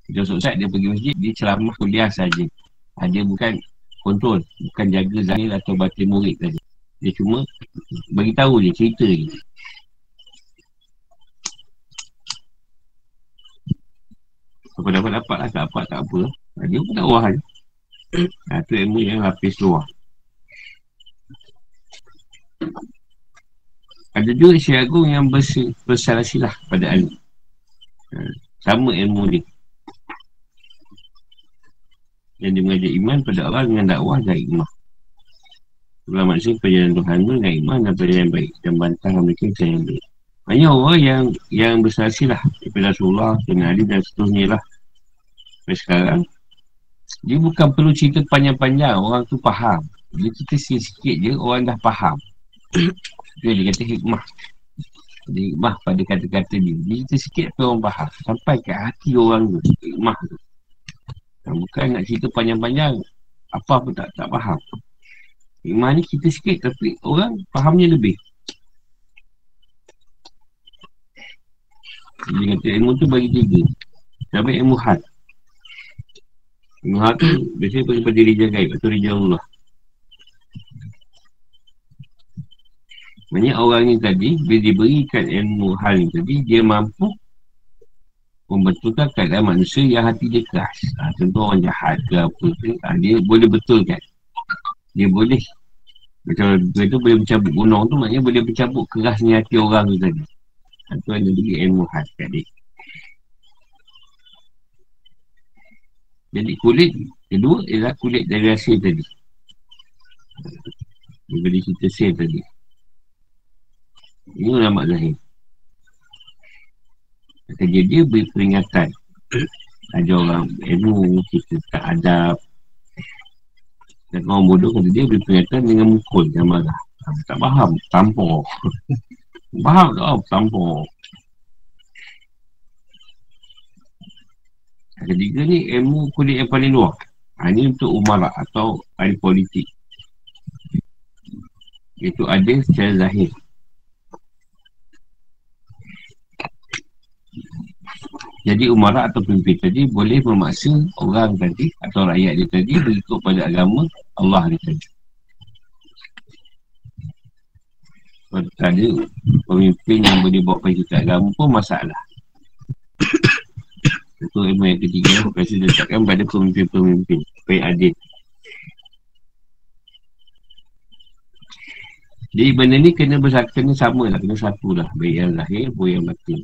Dia Ustaz dia pergi masjid Dia ceramah kuliah saja ha, Dia bukan kontrol Bukan jaga zahir atau batin murid tadi Dia cuma Bagi tahu je cerita je Apa dapat dapat lah Tak dapat tak apa Dia pun tak wah je ha, Tu ilmu yang lapis luar ada juga Syekh Agung yang bersalah silah pada Ali. Ha, sama ilmu ni. Yang dia mengajar iman pada Allah dengan dakwah dan iman. Itulah maksud perjalanan Tuhan tu dengan iman dan perjalanan baik. Dan bantah mereka yang baik. Banyak orang yang yang bersalah silah. Daripada Rasulullah, dengan Ali dan seterusnya lah. Sampai sekarang. Dia bukan perlu cerita panjang-panjang. Orang tu faham. Dia cerita sikit-sikit je, orang dah faham. Dia, dia kata hikmah Dia hikmah pada kata-kata dia Dia cerita sikit tu orang faham Sampai ke hati orang tu Hikmah tu Bukan nak cerita panjang-panjang Apa pun tak tak faham Hikmah ni kita sikit Tapi orang fahamnya lebih. Dia kata ilmu tu bagi tiga. Sampai ilmu had. Ilmu had tu Biasanya pada rijal gaib Atau rijal Allah. Maksudnya orang ni tadi Bila diberikan ilmu hal ni tadi Dia mampu Membetulkan keadaan manusia yang hati dia keras. Ha, Contoh orang jahat ke apa ke ha, Dia boleh betulkan. Dia boleh Macam dia tu boleh mencabut gunung tu Maknanya boleh mencabut kerasnya hati orang tu tadi ha, Tu ada beri ilmu kat dia Jadi kulit Kedua ialah kulit dari hasil tadi Dia beri kita sel tadi ini ulama zahir. Kerja dia beri peringatan. Ada orang ilmu, kita tak ada. Dan orang bodoh kata dia beri peringatan dengan mukul dan marah. Tak faham, tampur. faham tak? Oh, tampur. Ketiga ni ilmu kulit yang paling luar. Ha, ini untuk umarak atau ahli politik. Itu ada secara zahir. Jadi umarah atau pemimpin tadi boleh memaksa orang tadi atau rakyat dia tadi berikut pada agama Allah tadi. Kalau ada pemimpin yang boleh bawa pergi kita agama pun masalah. Itu ilmu yang ketiga Kasi letakkan pada pemimpin-pemimpin Supaya adil Jadi benda ni kena bersatu sama lah Kena satu lah Baik yang lahir, baik yang batin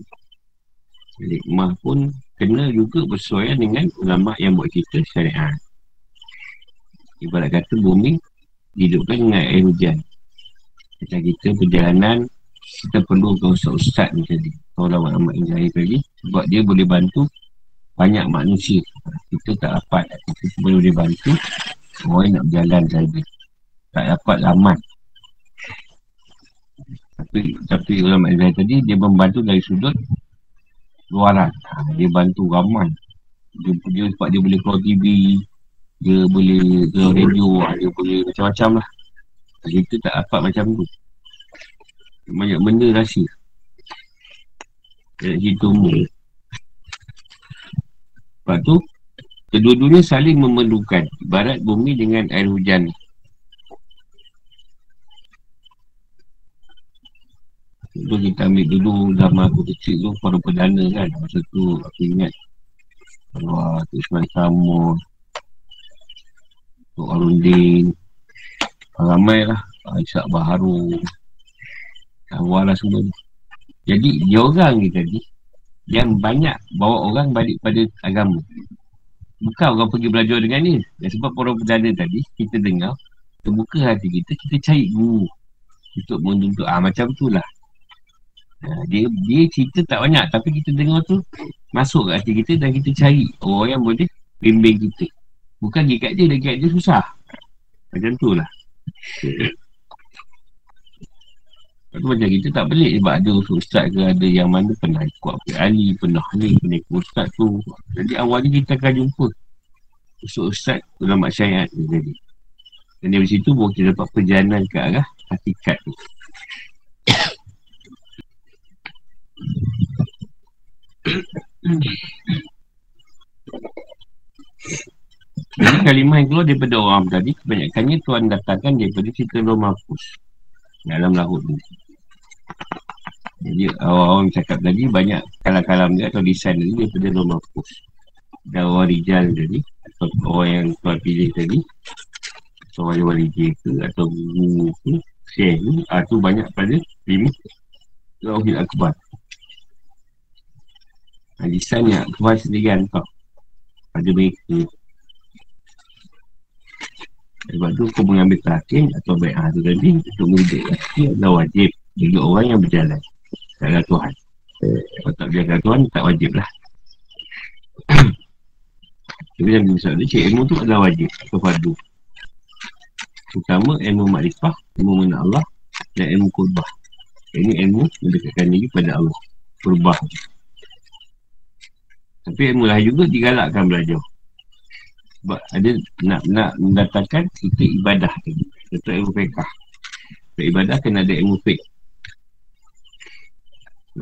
Hikmah pun kena juga bersesuaian dengan ulama yang buat kita syariat. Ibarat kata bumi hidupkan dengan air hujan. Macam kita perjalanan, kita perlu ke ustaz-ustaz ni tadi. Ulama-ulama yang jahil tadi. Sebab dia boleh bantu banyak manusia. Kita tak dapat. Kita cuma boleh bantu orang nak berjalan saja. Tak dapat laman. Tapi, tapi ulama yang tadi, dia membantu dari sudut luaran ha, Dia bantu ramai dia, dia sebab dia boleh keluar TV Dia boleh keluar radio Dia boleh macam-macam lah. Kita tak dapat macam tu. Banyak benda rahsia Dari situ Sebab tu Kedua-duanya saling memerlukan Barat bumi dengan air hujan. Itu kita ambil dulu zaman aku kecil tu Para perdana kan. Masa tu aku ingat Wah, tu Samur Tok Arundin Ramai lah. Aisyah Baharu. Awal lah semua. Jadi dia orang ni tadi Yang banyak bawa orang balik pada agama. Bukan orang pergi belajar dengan ni Dan sebab para perdana tadi Kita dengar Terbuka hati kita Kita cari guru Untuk menuntut. Ah, macam tu lah. Ha, dia, dia cerita tak banyak. Tapi kita dengar tu masuk kat hati kita dan kita cari orang yang boleh bimbing kita. Bukan dekat dia, dekat dia susah. Macam tu lah. Lepas tu macam kita tak pelik sebab ada usul ustaz ke ada yang mana pernah ikut apa Ali, pernah ni, pernah ikut ustaz tu. Jadi awalnya kita akan jumpa usul ustaz ulama syariat tu jadi. Dan dari situ pun kita dapat perjalanan ke arah hakikat tu. Jadi kalimah yang keluar daripada orang tadi Kebanyakannya Tuhan datangkan daripada cerita Roh Mahfuz Dalam lahut ni. Jadi orang-orang cakap tadi Banyak kalam-kalam dia atau desain tadi Daripada Roh Mahfuz Dan orang Rijal tadi Atau orang yang Tuhan pilih tadi Atau orang wali ke Atau guru ke Syekh ni Itu ah, banyak pada Lima Rahul Akbar. Hadisan yang Tuhan sendiri hantar Pada mereka Sebab tu kau mengambil takin Atau baik tu tadi Untuk mendidik laki adalah wajib. Bagi orang yang berjalan Dalam Tuhan. Kalau tak biarkan Tuhan Tak wajib lah. Tapi yang misal dia Cik ilmu tu adalah wajib Atau fardu Terutama ilmu makrifah Ilmu mengenal Allah Dan ilmu kurbah Ini ilmu mendekatkan diri pada Allah. Kurbah tapi ilmu lah juga digalakkan belajar. Sebab ada nak nak mendatangkan kita ibadah tadi. Kita ilmu fiqah. Untuk ibadah kena ada ilmu fiqh.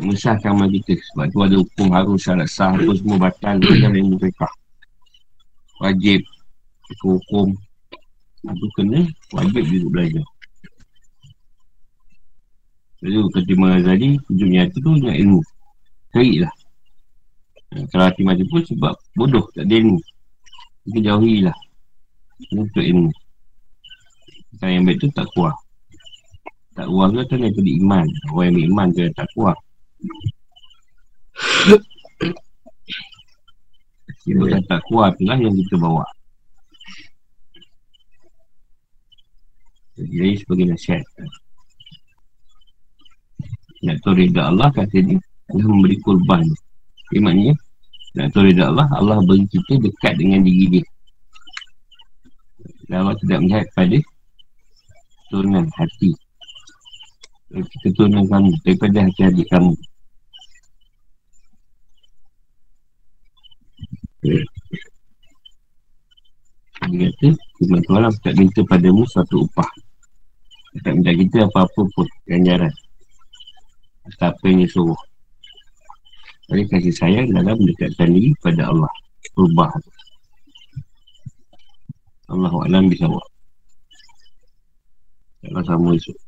Nak mesahkan amal kita. Sebab tu ada hukum harus syarat sah apa semua batal dengan ilmu fiqah. Wajib. Hukum. Itu kena wajib juga belajar. Jadi Imam Ghazali, ujungnya tu dengan ilmu. Carilah. Kalau hati mati pun sebab bodoh tak ada ilmu Kita jauhilah Untuk ilmu. Kita yang baik tu tak kuat. Tak kuat tu kan tadi iman. Orang yang beriman tu tak kuat. Kita yang tak kuat tu lah yang kita bawa. Jadi sebagai nasihat. Nak tahu rida Allah kata dia Allah memberi kurban. Jadi maknanya Nak tahu reda Allah Allah beri kita dekat dengan diri dia. Dan Allah tidak melihat pada Turunan hati. Kita turunan kamu Daripada hati-hati kamu. Dia kata Firman Tuhan tak minta padamu satu upah. Tak minta kita apa-apa pun Ganjaran. Atau apa yang dia suruh oleh kasih sayang dalam mendekatkan diri pada Allah. Rubah. Allah Alam bisa buat Allah sama esok.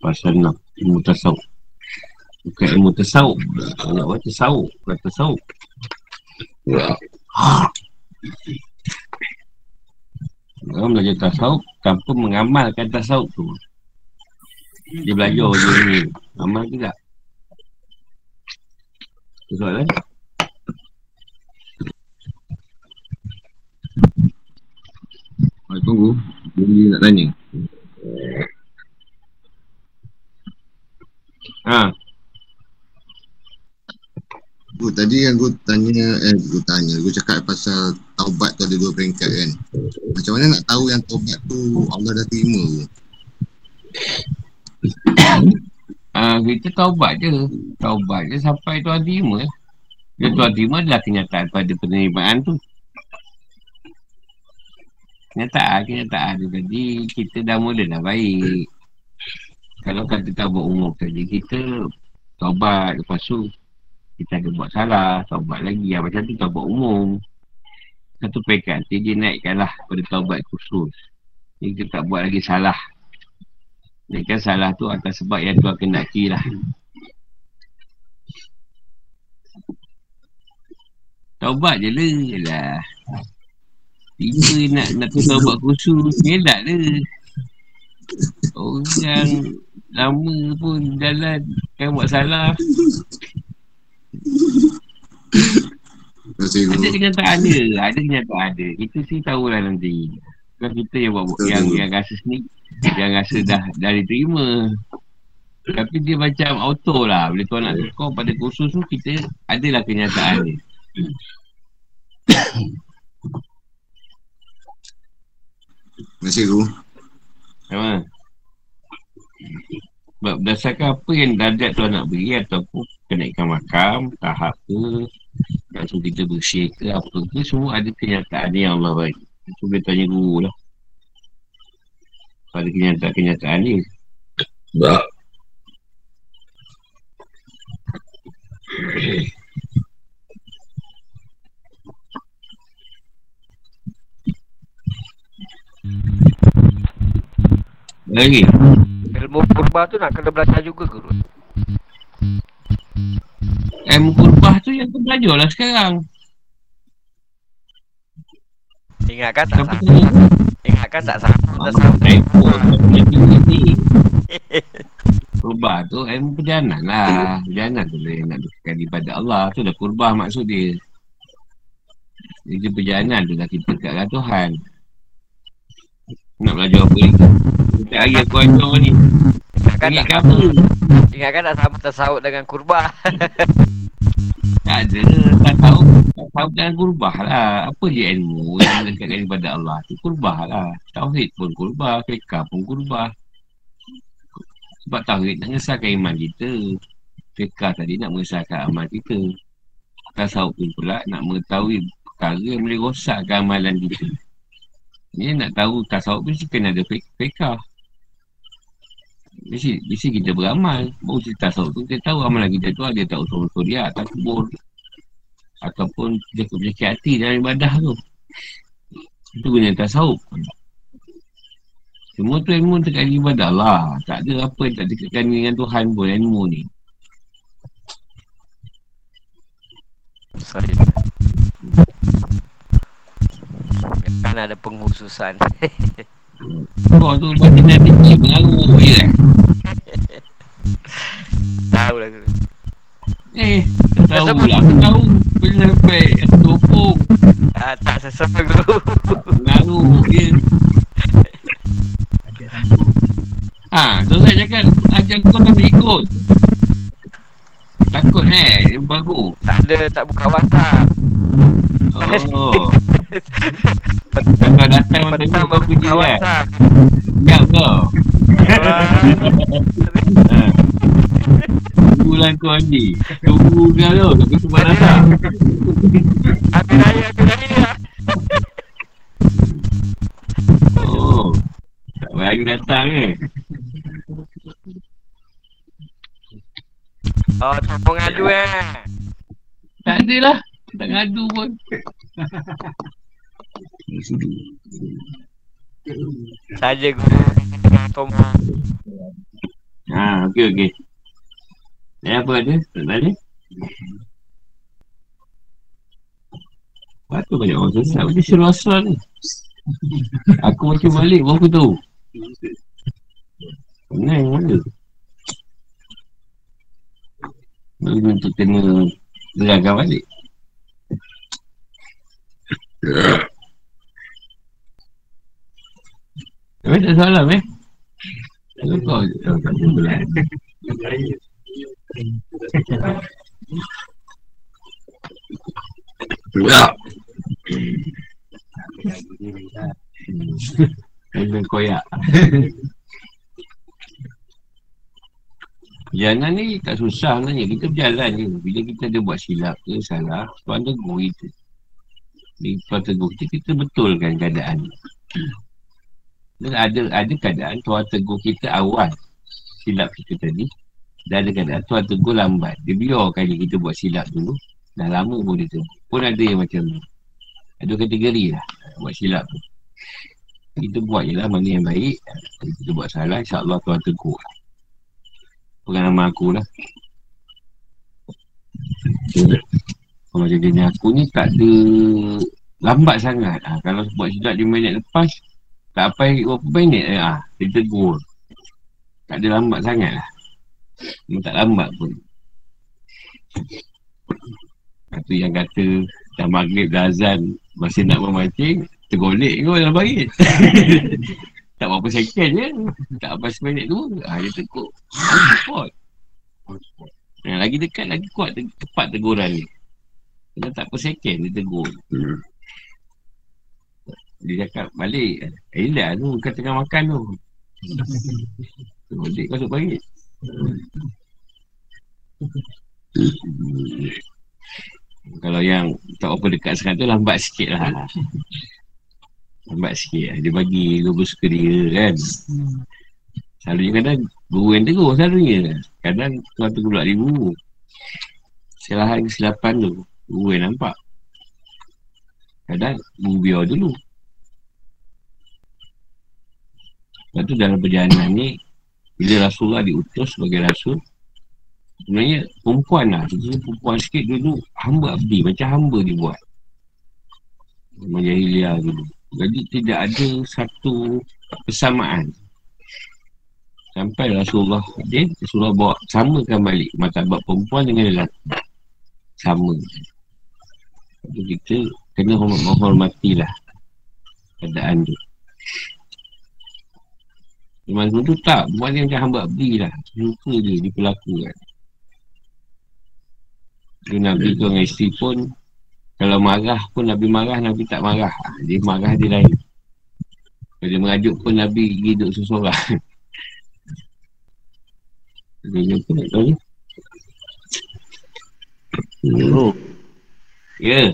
Pasal nak ilmu tasawuf. Bukan ilmu tasawuf. Nak buat tasawuf Bukan tasawuf. Orang belajar tasawuf Tanpa mengamalkan tasawuf tu. Dia belajar je ni. Amal ke Soalan? Oh, tunggu. Dia nak tanya. Ha. Bu, tadi yang gue tanya, eh gue tanya, gue cakap pasal taubat tu ada dua peringkat kan. Macam mana nak tahu yang taubat tu Allah dah terima? uh, kita taubat je. Taubat je sampai tuan terima dia tuan terima adalah kenyataan pada penerimaan tu. Kenyataan kenyataan. Tu jadi kita dah mula dah baik. Kalau kata taubat umum tadi kita taubat. Lepas tu kita ada buat salah. Taubat lagi. Ya, macam tu taubat umum satu pekat dia naikkanlah pada taubat khusus. Jadi kita tak buat lagi salah dia kan salah tu atas sebab yang tuan kendaki lah. Taubat je lah. Tiba nak nak tu taubat khusus. Ngelak le. Orang lama pun jalan kan buat salah. Ada kenyataan ada. Ada kenyataan ada. Kita sih tahulah nanti. Bukan kita yang buat yang, yang rasa sendiri yang rasa dah dah diterima Tapi dia macam auto lah. Bila tuan nak tukar pada khusus tu, kita adalah kenyataan ni. Terima kasih Guru. Sama. Sebab berdasarkan apa yang dadat tuan nak beri ataupun kenaikan makam, tahap ke, langsung kita bersih ke apa ke, semua ada kenyataan yang Allah bagi. Itu boleh tanya guru lah. Pada kenyataan-kenyataan ni. Tak. Lagi. Ilmu purba tu nak kena belajar juga ke? Ilmu purba tu yang kau belajar lah sekarang. Ingatkan tak Siapa Ingatkan tak sama. Tak sama. Kau punya tinggi ni. Purba tu ilmu perjalanan lah. Perjalanan tu yang nak dekatkan ibadat Allah. Tu dah purba maksud dia. Jadi perjalanan tu dah kita dekatkan Tuhan. Nak belajar apa lagi? Setiap hari aku ajar ni. Ingatkan Ingat tak? Ingatkan tak sama tersaut dengan kurba. Tak ada. Tak tahu. Tak tahu dengan kurbah lah. Apa je ilmu yang mendekatkan ibadat Allah tu? Kurbah lah. Tauhid pun kurbah. Fiqah pun kurbah. Sebab tauhid nak mengesahkan iman kita. Fiqah tadi nak mengesahkan amal kita. Tasawuf pun pula nak mengetahui perkara yang boleh rosakkan amalan kita. Ni nak tahu tasawuf mesti kena ada fiqah. Mesti, mesti kita beramal. Baru kita tasawuf tu, kita tahu amalan kita tu ada tak usul-usul dia, tak kubur. Ataupun penyakit-penyakit hati dalam ibadah tu. Itu guna tasawuf. Semua tu ilmu dekat ibadah lah. Tak ada apa yang tak dekatkan dengan Tuhan pun ilmu ni. Sorry. Kan ada penghususan. Kau tu batin dah tinggi mengaruh je kan. Tahu lah. Guru. Eh, tak tahu lah. Aku tahu. Bila sampai aku topong. Ah, tak sesama guru. Mengaruh je. Ha, tu saya cakap ajar kau tak ikut. Takut eh, dia bagus. tak ada, tak buka WhatsApp. Oh. Kalau datang Petang tu kau baru puji kan. Siap kau. Bulan tu Andi. Tunggu kau tu. Tapi semua datang. Habis raya, habis raya. Oh. Tak bagi datang eh. Oh, tak mau ngadu eh. Tak ada lah. Tak ngadu pun. Saja guru. Tom. Ha, okey okey. Eh apa ada? Tak tanya? Apa banyak orang sesat Macam suruh asal ni Aku macam balik baru aku tahu Penang mana Baru untuk kena Beragam balik Tapi tak salah eh Kalau kau oh, tak boleh Ya. Kena koyak. Perjalanan ni tak susah sebenarnya. Kita berjalan je. Bila kita ada buat silap ke salah, Tuan tegur kita. Di Tuan tegur kita, kita betulkan keadaan. Dan ada ada keadaan Tuan tegur kita awal silap kita tadi. Dan ada keadaan Tuan tegur lambat. Dia biarkan je kita buat silap dulu. Dah lama pun dia tegur. Pun ada yang macam ni. Ada kategori lah buat silap tu. Kita buat je lah mana yang baik. Kita buat salah, insyaAllah Tuhan tegur. Pengalaman aku lah. Kalau dia ni aku ni tak ada lambat sangat. Ha, kalau buat silap 5 minit lepas, tak sampai berapa minit eh, ah, dia tegur. Tak ada lambat sangat lah. Memang tak lambat pun. Itu yang kata dah maghrib dah azan masih nak memancing tergolek kau dalam bangit. Tak berapa second je. Tak apa seminit tu. Ha, dia tekuk. Lagi kuat. Ha, lagi dekat, lagi kuat te- tepat teguran dia. Dia tak apa second dia tegur. Dia cakap balik. Eh dah tu kau tengah makan tu. Balik kau masuk balik. Kalau yang tak apa dekat sangat tu lambat sikit lah. Lambat sikit lah. Dia bagi guru suka dia kan. Selalunya kadang guru yang tegur selalunya. Kadang tuan tegur pula ibu. Kesalahan kesilapan tu. Guru yang nampak. Kadang guru biar dulu. Lepas tu dalam perjalanan ni Bila Rasulullah diutus sebagai Rasul Sebenarnya perempuan lah Sebenarnya perempuan sikit dulu Hamba abdi Macam hamba dia buat Zaman jahiliah dulu Jadi tidak ada satu Persamaan. Sampai Rasulullah dia Rasulullah bawa Samakan balik Matabat perempuan dengan lelaki. Sama. Jadi kita Kena hormat menghormatilah Keadaan tu. Memang tu tak Buat dia macam hamba abdi lah Suka dia diperlakukan Dia Nabi tu dengan isteri pun Kalau marah pun Nabi marah Nabi tak marah. Ah, Dia marah dia lain. Kalau dia merajuk pun Nabi hidup seseorang. Dia pun nak tahu ni? Bro, Ya.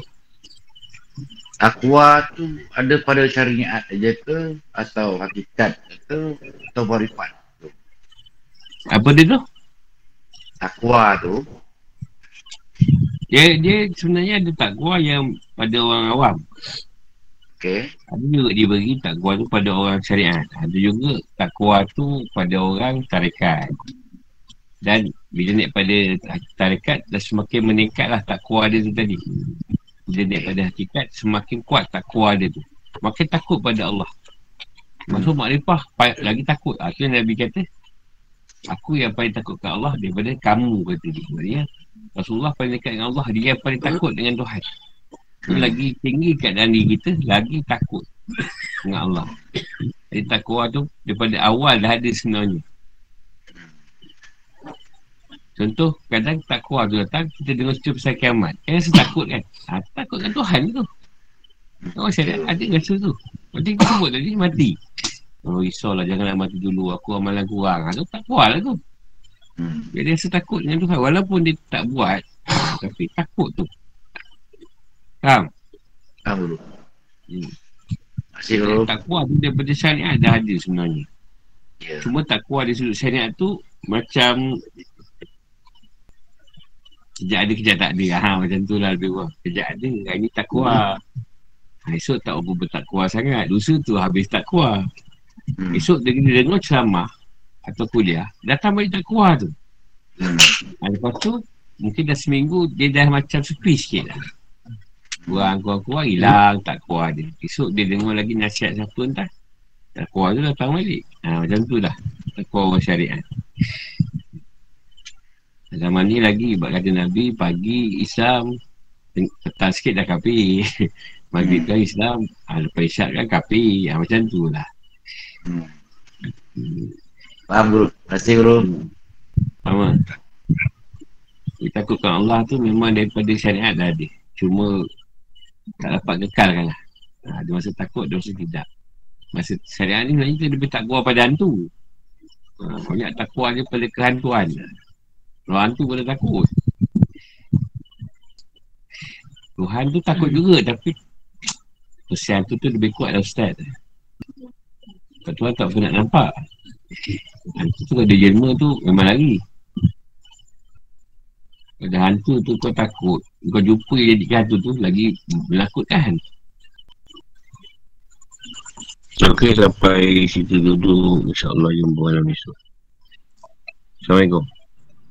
Takwa tu ada pada syariat aja ke? Atau hakikat ke? Atau marifat? Apa dia tu? Takwa tu Dia, dia sebenarnya ada takwa yang pada orang awam okey. Ada juga dia beri takwa tu pada orang syariat. Ada juga takwa tu pada orang tarikat. Dan bila naik pada tarikat, dah semakin meningkatlah takwa dia tu tadi. Bila naik pada hakikat, semakin kuat takwa dia tu. Makin takut pada Allah. Maksud makrifah, pa- lagi takut. Yang Nabi kata, aku yang paling takut ke Allah daripada kamu kata dia. Maksudnya, Rasulullah paling dekat dengan Allah, dia yang paling takut dengan Tuhan. Dia lagi tinggi keadaan diri kita, lagi takut dengan Allah. Jadi takwa tu daripada awal dah ada sebenarnya. Contoh, kadang takwa tu datang, kita dengar cerita pasal kiamat. Kan rasa takut kan? Ha, takut dengan Tuhan tu. Oh, saya ada rasa tu. Macam kita sebut tadi, mati. Oh, risaulah, janganlah mati dulu. Aku amalan kurang. Ha, tu takwa lah tu. Hmm. Dia rasa takut dengan Tuhan. Walaupun dia tak buat, tapi takut tu. Faham? Faham dulu. Hmm. Masih bro. Takwa tu daripada syariat dah ada sebenarnya. Ya. Cuma takwa dari sudut syariat tu macam kejap ada kejap tak ada. Ha, macam tu lah lebih kurang. Kejap ada. Hari ni takwa. Ha, esok tak apa bertakwa sangat. Dosa tu habis takwa. Hmm. Esok dia kena dengar ceramah atau kuliah. Datang balik takwa tu. Hmm. Ha, lepas tu mungkin dah seminggu dia dah macam sepi sikit lah. Kurang, kurang, kurang, hilang takwa dia. Esok dia dengar lagi nasihat siapa entah. Takwa tu datang balik. Ha, macam tu lah. Takwa orang syariat. Zaman ni lagi Sebab kata Nabi Pagi Islam Petang sikit dah kapi Maghrib kan Islam ha, Lepas isyak kan kapi ha, Macam tu lah Hmm. Faham bro. Masih bro. Faham tak? Dia takutkan Allah tu Memang daripada syariat dah ada. Cuma Tak dapat kekalkan lah. Ha, Ada masa takut Ada masa tidak. Masa syariat ni sebenarnya Dia lebih takwa pada hantu. Ha, Banyak takwa dia pada kehantuan. Kalau hantu pada takut. Tuhan tu takut juga Tapi Usia hantu tu lebih kuat lah Ustaz. Tuhan tak pernah nampak Hantu tu ada jelma tu Memang lari. Ada hantu tu kau takut. Kau jumpa yang jadi hantu tu Lagi menakutkan Okey sampai situ dulu. InsyaAllah jumpa malam esok. Assalamualaikum